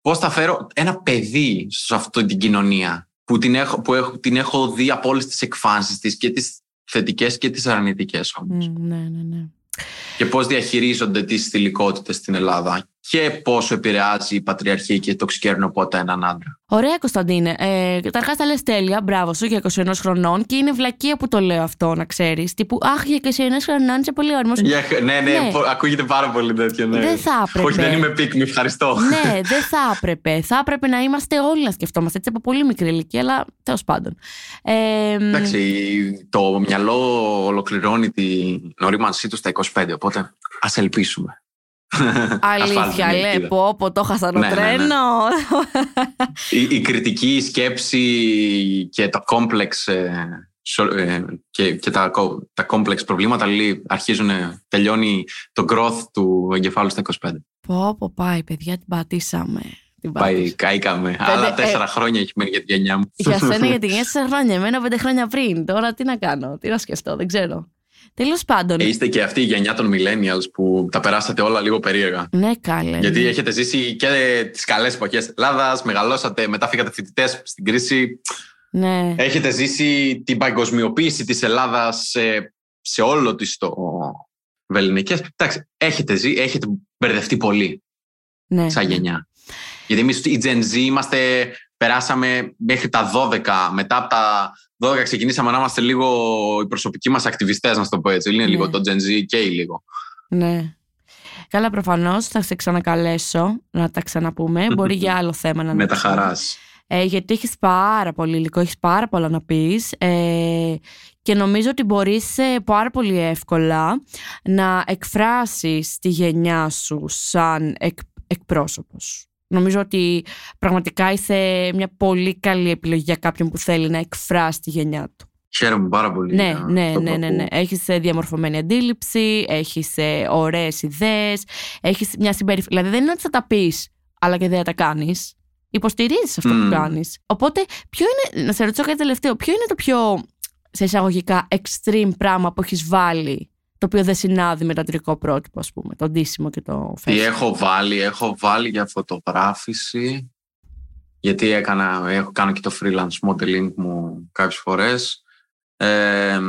πώς θα φέρω ένα παιδί σε αυτή την κοινωνία που την έχω, που έχω, την έχω δει από όλες τις εκφάνσεις της και τις θετικές και τις αρνητικές όμως. Mm, ναι, ναι, ναι. Και πώς διαχειρίζονται τις θηλυκότητες στην Ελλάδα και πόσο επηρεάζει η πατριαρχία και το ξικέρνοπότα έναν άντρα. Ωραία, Κωνσταντίνε. Ε, Καταρχάς, τα λες τέλεια. Μπράβο σου για 21 χρονών. Και είναι βλακεία που το λέω αυτό, να ξέρεις. Τύπου, Αχ, για 21 χρονών είσαι πολύ όριμο. Yeah, ναι, ναι, ναι, ακούγεται πάρα πολύ τέτοιο. Ναι. Δεν θα έπρεπε. Όχι, δεν είμαι πίκμη, ευχαριστώ. ναι, <laughs> δεν θα έπρεπε. Θα έπρεπε να είμαστε όλοι να σκεφτόμαστε έτσι από πολύ μικρή ηλικία, αλλά τέλος πάντων. Ε, Εντάξει, το μυαλό ολοκληρώνει την ορίμανσή του στα 25, οπότε ας ελπίσουμε. Αλήθεια, λέει, πω, πω, το χάσα το ναι, ναι, ναι. τρένο. <laughs> η, η, κριτική σκέψη και το κόμπλεξ ε, ε, και, και τα, τα κόμπλεξ προβλήματα λέει, αρχίζουν, τελειώνει το growth του εγκεφάλου στα 25. Πω, πω, πάει, παιδιά, την πατήσαμε. Την πάει, καήκαμε. Άλλα ε, τέσσερα χρόνια έχει μένει για τη γενιά μου. Για σένα για τη γενιά <laughs> τέσσερα χρόνια. Εμένα πέντε χρόνια πριν. Τώρα τι να κάνω, τι να σκεφτώ, δεν ξέρω. Τέλος πάντων. Ε, είστε και αυτή η γενιά των millennials που τα περάσατε όλα λίγο περίεργα. Ναι, καλέ. Γιατί έχετε ζήσει και τις καλές εποχές Ελλάδας, μεγαλώσατε, μετά φύγατε φοιτητές στην κρίση. Ναι. Έχετε ζήσει την παγκοσμιοποίηση της Ελλάδας σε, σε όλο της το βεληνικές. Εντάξει, έχετε ζει, έχετε μπερδευτεί πολύ. Ναι. Σαν γενιά. Γιατί εμείς οι Gen Z είμαστε, περάσαμε μέχρι τα 12. Μετά από τα 12 ξεκινήσαμε να είμαστε λίγο οι προσωπικοί μας ακτιβιστές, να το πω έτσι. Είναι ναι. λίγο το Gen Z και λίγο. Ναι. Καλά, προφανώς θα σε ξανακαλέσω να τα ξαναπούμε. <laughs> Μπορεί για άλλο θέμα να Με τα χαράς. Ε, γιατί έχεις πάρα πολύ υλικό, έχεις πάρα πολλά να πεις. Ε, και νομίζω ότι μπορείς ε, πάρα πολύ εύκολα να εκφράσεις τη γενιά σου σαν εκ, εκπρόσωπος. Νομίζω ότι πραγματικά είσαι μια πολύ καλή επιλογή για κάποιον που θέλει να εκφράσει τη γενιά του. Χαίρομαι πάρα πολύ. Ναι, ναι, ναι, ναι, ναι. Έχεις ε, διαμορφωμένη αντίληψη, έχεις ε, ωραίες ιδέες, έχεις μια συμπεριφορά. Δηλαδή δεν είναι ότι θα τα πεις, αλλά και δεν θα τα κάνεις. Υποστηρίζεις αυτό που κάνεις. Οπότε, ποιο είναι, να σε ρωτήσω κάτι τελευταίο, ποιο είναι το πιο σε εισαγωγικά extreme πράγμα που έχεις βάλει το οποίο δεν συνάδει με το αντρικό πρότυπο, ας πούμε, το ντύσιμο και το φέσιμο. Τι έχω βάλει, έχω βάλει για φωτογράφηση, γιατί έκανα, έχω κάνω και το freelance modeling μου κάποιες φορές. Ε,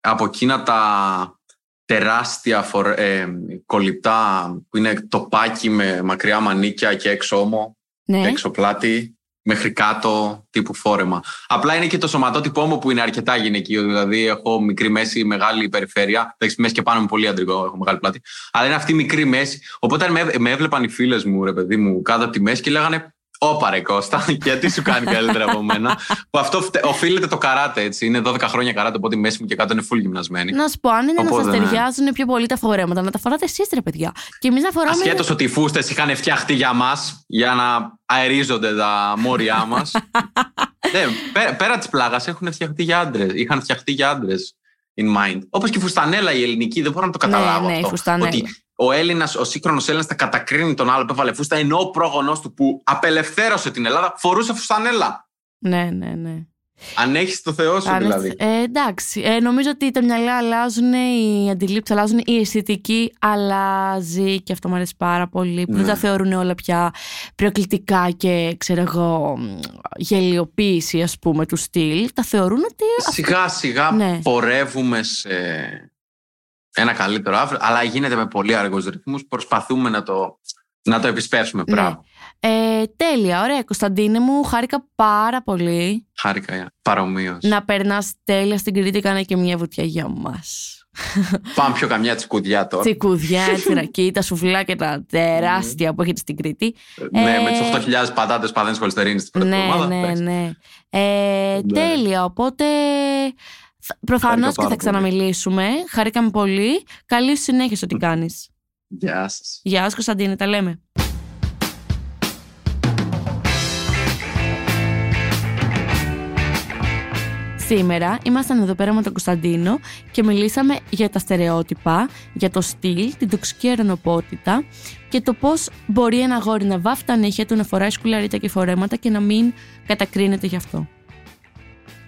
από εκείνα τα τεράστια φορ, ε, κολλητά που είναι τοπάκι με μακριά μανίκια και έξω ώμο, ναι. έξω πλάτη, μέχρι κάτω τύπου φόρεμα. Απλά είναι και το σωματότυπό μου που είναι αρκετά γυναικείο. Δηλαδή έχω μικρή μέση, μεγάλη περιφέρεια. Εντάξει, μέση και πάνω μου πολύ αντρικό, έχω μεγάλη πλάτη. Αλλά είναι αυτή η μικρή μέση. Οπότε με, με έβλεπαν οι φίλες μου, ρε παιδί μου, κάτω από τη μέση και λέγανε Ωπα ρε Κώστα, γιατί σου κάνει καλύτερα από μένα; που αυτό οφείλεται το καράτε, έτσι. Είναι 12 χρόνια καράτε, οπότε η μέση μου και κάτω είναι full γυμνασμένη. Να σου πω, αν είναι οπότε, να σας ναι. ταιριάζουν πιο πολύ τα φορέματα, να τα φοράτε εσείς, ρε παιδιά. Και εμείς να φοράμε. Ασχέτως ότι οι φούστες είχαν φτιαχτεί για μας, για να αερίζονται τα μόρια μας. <laughs> ναι, πέρα, πέρα της πλάγας έχουν φτιαχτεί για άντρες. Είχαν φτιαχτεί για άντρες in mind. Όπως και η φουστανέλα η ελληνική, δεν μπορώ να το ναι, καταλάβω ναι, αυτό. Ότι ο Έλληνας, ο σύγχρονος Έλληνας θα κατακρίνει τον άλλο που έβαλε φούστα, ενώ ο πρόγονός του που απελευθέρωσε την Ελλάδα φορούσε φουστανέλα. Ναι, ναι, ναι. Αν έχεις το Θεό σου, δηλαδή. Ε, εντάξει. Ε, νομίζω ότι τα μυαλά αλλάζουν, οι αντιλήψεις αλλάζουν, η αισθητική αλλάζει και αυτό μου αρέσει πάρα πολύ. Που δεν τα ναι. θεωρούν όλα πια προκλητικά και ξέρω εγώ, γελιοποίηση, ας πούμε, του στυλ. Τα θεωρούν ότι. Σιγά σιγά ναι. πορεύουμε σε ένα καλύτερο αύριο, αλλά γίνεται με πολύ αργού ρυθμούς. Προσπαθούμε να το, να το επισπεύσουμε. Ναι. Ε, τέλεια, ωραία. Κωνσταντίνε μου, χάρηκα πάρα πολύ. Χάρηκα, yeah. παρομοίως. Να περνάς τέλεια στην Κρήτη, κάνε και μια βουτιά για μας. Πάμε πιο καμιά τσικουδιά τώρα. Τσικουδιά, <laughs> τσιρακή, τα σουβλάκια τα τεράστια που έχετε στην Κρήτη. Ναι, με τις 8.000 πατάτες παδένε χολυστερίνη στην πρώτη ναι, Ναι, ναι. Ε, ναι. Τέλεια, οπότε Προφανώς και θα ξαναμιλήσουμε. Χαρήκαμε πολύ. Καλή συνέχεια ό,τι κάνεις. Γεια σας. Γεια σας, Κωνσταντίνε. Τα λέμε. Σήμερα ήμασταν εδώ πέρα με τον Κωνσταντίνο και μιλήσαμε για τα στερεότυπα, για το στυλ, την τοξική αερονοπότητα και το πώς μπορεί ένα αγόρι να βάφει τα νύχια του, να φοράει σκουλαρίκια και φορέματα και να μην κατακρίνεται γι' αυτό.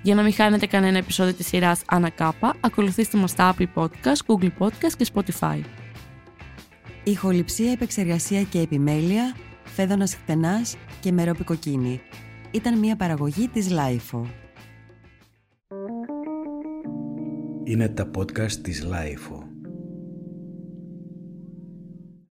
Για να μην χάνετε κανένα επεισόδιο της σειράς Ανακάπα, ακολουθήστε μας στα Apple Podcast, Google Podcast και Spotify. Ηχοληψία, επεξεργασία και επιμέλεια, Φαίδωνας Κτενάς και Μερόπη Κοκκίνη. Ήταν μια παραγωγή της LiFO. Είναι τα podcast της LiFO.